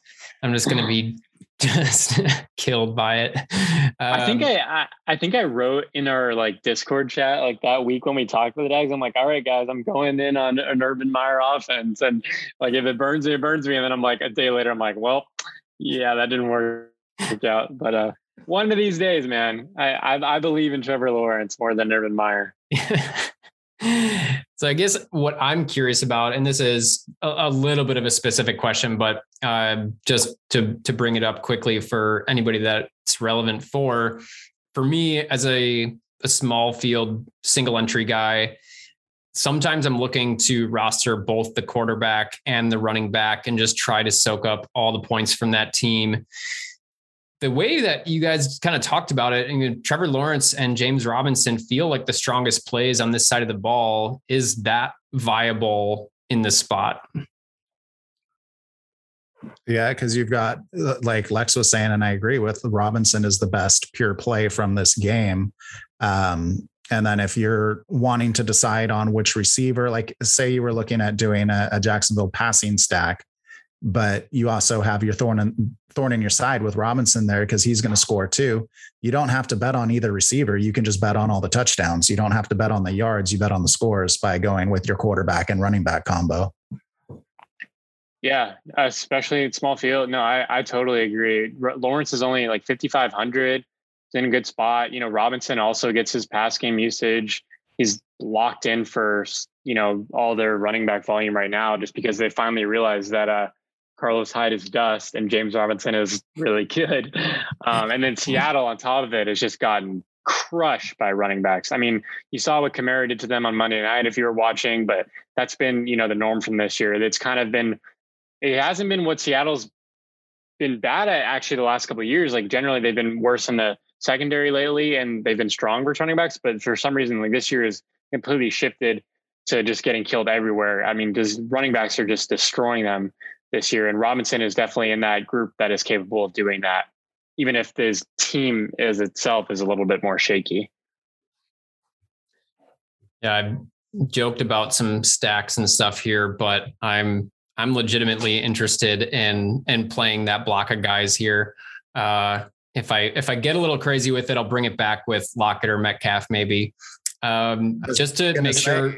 I'm just going to be just *laughs* killed by it. Um, I think I, I, I think I wrote in our like Discord chat like that week when we talked with the Dags. I'm like, all right, guys, I'm going in on an Urban Meyer offense, and like if it burns me, it burns me. And then I'm like a day later, I'm like, well, yeah, that didn't work out. But uh, one of these days, man, I, I I believe in Trevor Lawrence more than Urban Meyer. *laughs* *laughs* so I guess what I'm curious about, and this is a, a little bit of a specific question, but uh, just to to bring it up quickly for anybody that's relevant for, for me as a a small field single entry guy, sometimes I'm looking to roster both the quarterback and the running back and just try to soak up all the points from that team the way that you guys kind of talked about it, and Trevor Lawrence and James Robinson feel like the strongest plays on this side of the ball. Is that viable in the spot? Yeah, because you've got like Lex was saying, and I agree with Robinson is the best pure play from this game. Um, and then if you're wanting to decide on which receiver, like say you were looking at doing a, a Jacksonville passing stack, but you also have your thorn in, thorn in your side with Robinson there because he's going to score too. You don't have to bet on either receiver. You can just bet on all the touchdowns. You don't have to bet on the yards. You bet on the scores by going with your quarterback and running back combo. Yeah, especially in small field. No, I, I totally agree. Lawrence is only like 5,500. It's in a good spot. You know, Robinson also gets his pass game usage. He's locked in for, you know, all their running back volume right now just because they finally realized that, uh, Carlos Hyde is dust and James Robinson is really good. *laughs* Um, and then Seattle on top of it has just gotten crushed by running backs. I mean, you saw what Kamara did to them on Monday night if you were watching, but that's been, you know, the norm from this year. It's kind of been, it hasn't been what Seattle's been bad at actually the last couple of years. Like generally they've been worse in the secondary lately and they've been strong for running backs, but for some reason, like this year is completely shifted to just getting killed everywhere. I mean, because running backs are just destroying them this year. And Robinson is definitely in that group that is capable of doing that, even if this team is itself is a little bit more shaky. Yeah, I've joked about some stacks and stuff here, but I'm I'm legitimately interested in in playing that block of guys here. Uh, if I if I get a little crazy with it, I'll bring it back with Lockett or Metcalf maybe, um, just to make say, sure.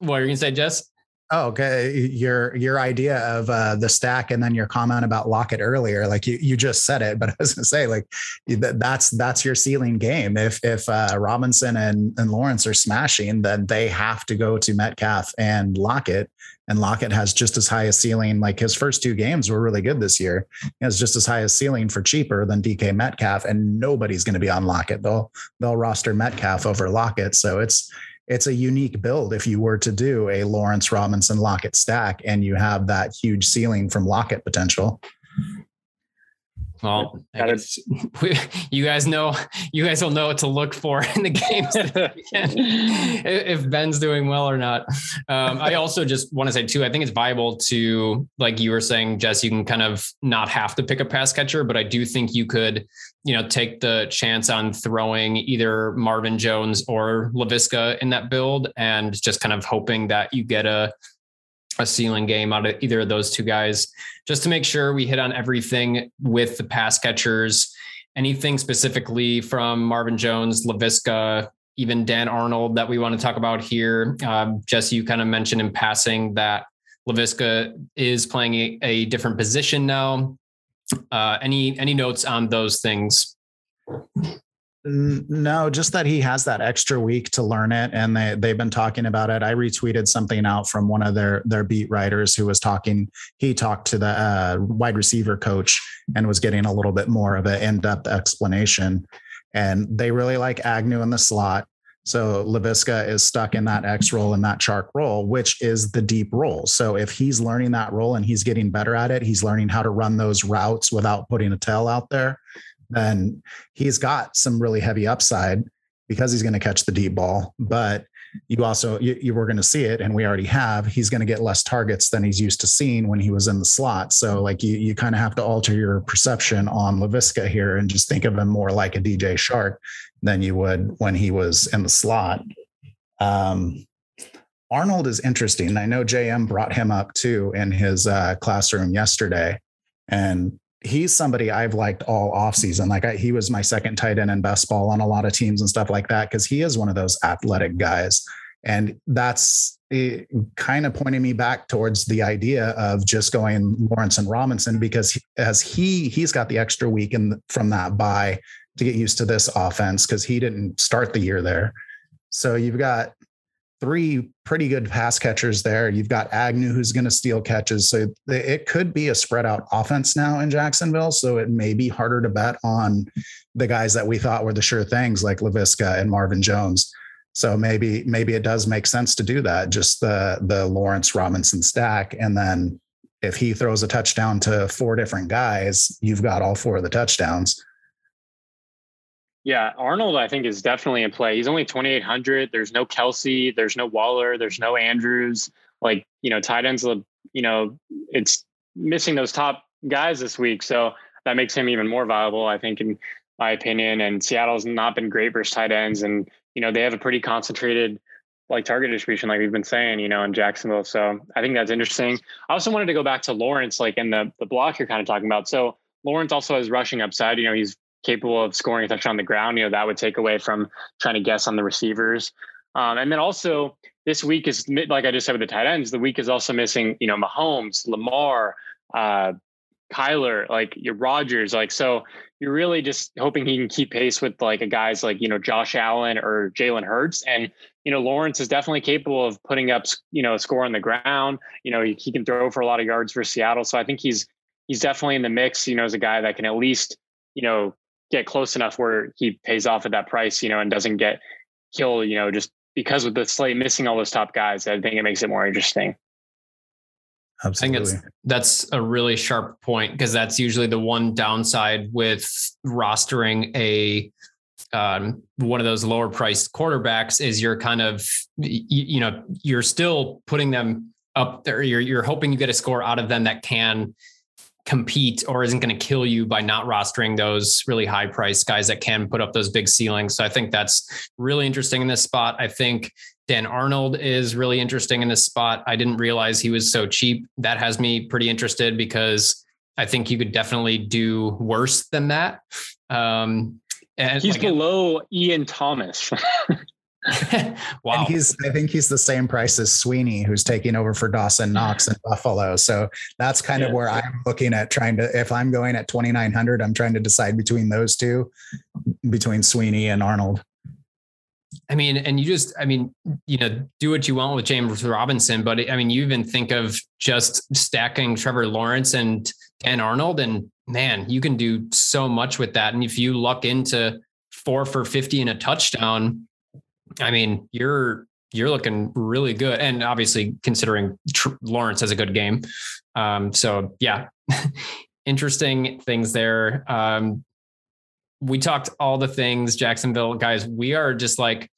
What are you gonna say, Jess? Oh, okay. Your your idea of uh, the stack and then your comment about Lockett earlier, like you you just said it, but I was gonna say like that's that's your ceiling game. If if uh, Robinson and and Lawrence are smashing, then they have to go to Metcalf and Lockett, and Lockett has just as high a ceiling. Like his first two games were really good this year. He has just as high a ceiling for cheaper than DK Metcalf, and nobody's going to be on Lockett. They'll they'll roster Metcalf over Lockett, so it's it's a unique build if you were to do a Lawrence Robinson Lockett stack and you have that huge ceiling from Lockett potential. Well, guess, you guys know, you guys will know what to look for *laughs* in the games *laughs* if Ben's doing well or not. Um, I also just want to say too, I think it's viable to, like you were saying, Jess, you can kind of not have to pick a pass catcher, but I do think you could, you know, take the chance on throwing either Marvin Jones or Laviska in that build and just kind of hoping that you get a a ceiling game out of either of those two guys, just to make sure we hit on everything with the pass catchers. Anything specifically from Marvin Jones, Laviska, even Dan Arnold that we want to talk about here. Um, Jesse, you kind of mentioned in passing that Laviska is playing a, a different position now. Uh, any any notes on those things? No, just that he has that extra week to learn it, and they they've been talking about it. I retweeted something out from one of their their beat writers who was talking. He talked to the uh, wide receiver coach and was getting a little bit more of an in depth explanation. And they really like Agnew in the slot. So Laviska is stuck in that X role and that Chark role, which is the deep role. So if he's learning that role and he's getting better at it, he's learning how to run those routes without putting a tail out there then he's got some really heavy upside because he's going to catch the deep ball. But you also you, you were going to see it, and we already have. He's going to get less targets than he's used to seeing when he was in the slot. So like you you kind of have to alter your perception on Laviska here and just think of him more like a DJ Chark than you would when he was in the slot. Um, Arnold is interesting. I know JM brought him up too in his uh, classroom yesterday, and he's somebody I've liked all offseason. Like I, he was my second tight end in best ball on a lot of teams and stuff like that because he is one of those athletic guys, and that's eh, kind of pointing me back towards the idea of just going Lawrence and Robinson because as he he's got the extra week and from that bye to get used to this offense because he didn't start the year there. So you've got three pretty good pass catchers there. You've got Agnew who's going to steal catches. So it could be a spread out offense now in Jacksonville. So it may be harder to bet on the guys that we thought were the sure things like Laviska and Marvin Jones. So maybe maybe it does make sense to do that. Just the the Lawrence Robinson stack, and then if he throws a touchdown to four different guys, you've got all four of the touchdowns. Yeah, Arnold, I think, is definitely in play. He's only 2,800. There's no Kelsey. There's no Waller. There's no Andrews. Like, you know, tight ends, you know, it's missing those top guys this week. So that makes him even more valuable, I think, in my opinion. And Seattle's not been great versus tight ends. And, you know, they have a pretty concentrated, like, target distribution, like we've been saying, you know, in Jacksonville. So I think that's interesting. I also wanted to go back to Lawrence, like, in the, the block you're kind of talking about. So Lawrence also has rushing upside. You know, he's capable of scoring a touchdown on the ground, you know, that would take away from trying to guess on the receivers. Um, and then also this week is like I just said with the tight ends, the week is also missing, you know, Mahomes, Lamar, uh, Kyler, like your Rodgers, like so you're really just hoping he can keep pace with like a guys like you know Josh Allen or Jalen Hurts, and you know Lawrence is definitely capable of putting up you know a score on the ground. You know he, he can throw for a lot of yards for Seattle, so I think he's he's definitely in the mix. You know as a guy that can at least you know get close enough where he pays off at that price, you know, and doesn't get killed, you know, just because with the slate missing all those top guys, I think it makes it more interesting. Absolutely. I think that's a really sharp point because that's usually the one downside with rostering a um, one of those lower priced quarterbacks is you're kind of you, you know you're still putting them up there. You're you're hoping you get a score out of them that can compete or isn't going to kill you by not rostering those really high priced guys that can put up those big ceilings. So I think that's really interesting in this spot. I think Dan Arnold is really interesting in this spot. I didn't realize he was so cheap. That has me pretty interested because I think you could definitely do worse than that. Um, and he's below Ian Thomas. *laughs* *laughs* wow. And he's I think he's the same price as Sweeney, who's taking over for Dawson Knox in Buffalo. So that's kind yeah. of where I'm looking at trying to if I'm going at 2900, I'm trying to decide between those two, between Sweeney and Arnold. I mean, and you just, I mean, you know, do what you want with James Robinson, but I mean, you even think of just stacking Trevor Lawrence and Dan Arnold, and man, you can do so much with that. And if you luck into four for 50 and a touchdown, I mean, you're you're looking really good, and obviously considering Tr- Lawrence has a good game. Um, so yeah, *laughs* interesting things there. Um, we talked all the things, Jacksonville guys. We are just like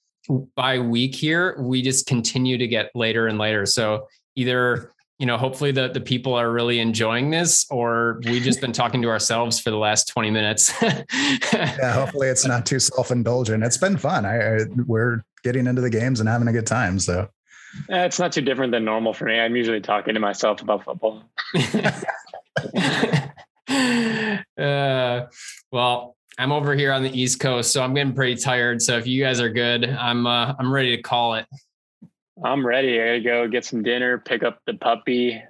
by week here, we just continue to get later and later. So either you know, hopefully the the people are really enjoying this, or we've just been talking to ourselves for the last twenty minutes. *laughs* yeah, hopefully it's not too self indulgent. It's been fun. I, I, we're getting into the games and having a good time. So eh, it's not too different than normal for me. I'm usually talking to myself about football. *laughs* *laughs* uh, well, I'm over here on the East Coast, so I'm getting pretty tired. So if you guys are good, I'm uh, I'm ready to call it. I'm ready. I gotta go get some dinner, pick up the puppy,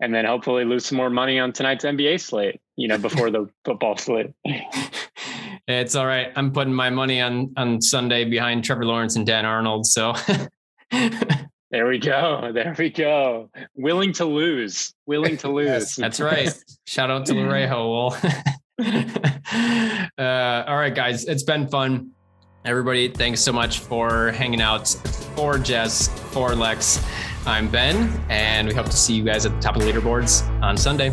and then hopefully lose some more money on tonight's NBA slate, you know, before the *laughs* football slate. it's all right. I'm putting my money on on Sunday behind Trevor Lawrence and Dan Arnold. So *laughs* there we go. There we go. Willing to lose. Willing to lose. yes, that's right. *laughs* Shout out to Larejo. uh, all right, guys. It's been fun. Everybody, thanks so much for hanging out. For Jess, for Lex, I'm Ben, and we hope to see you guys at the top of the leaderboards on Sunday.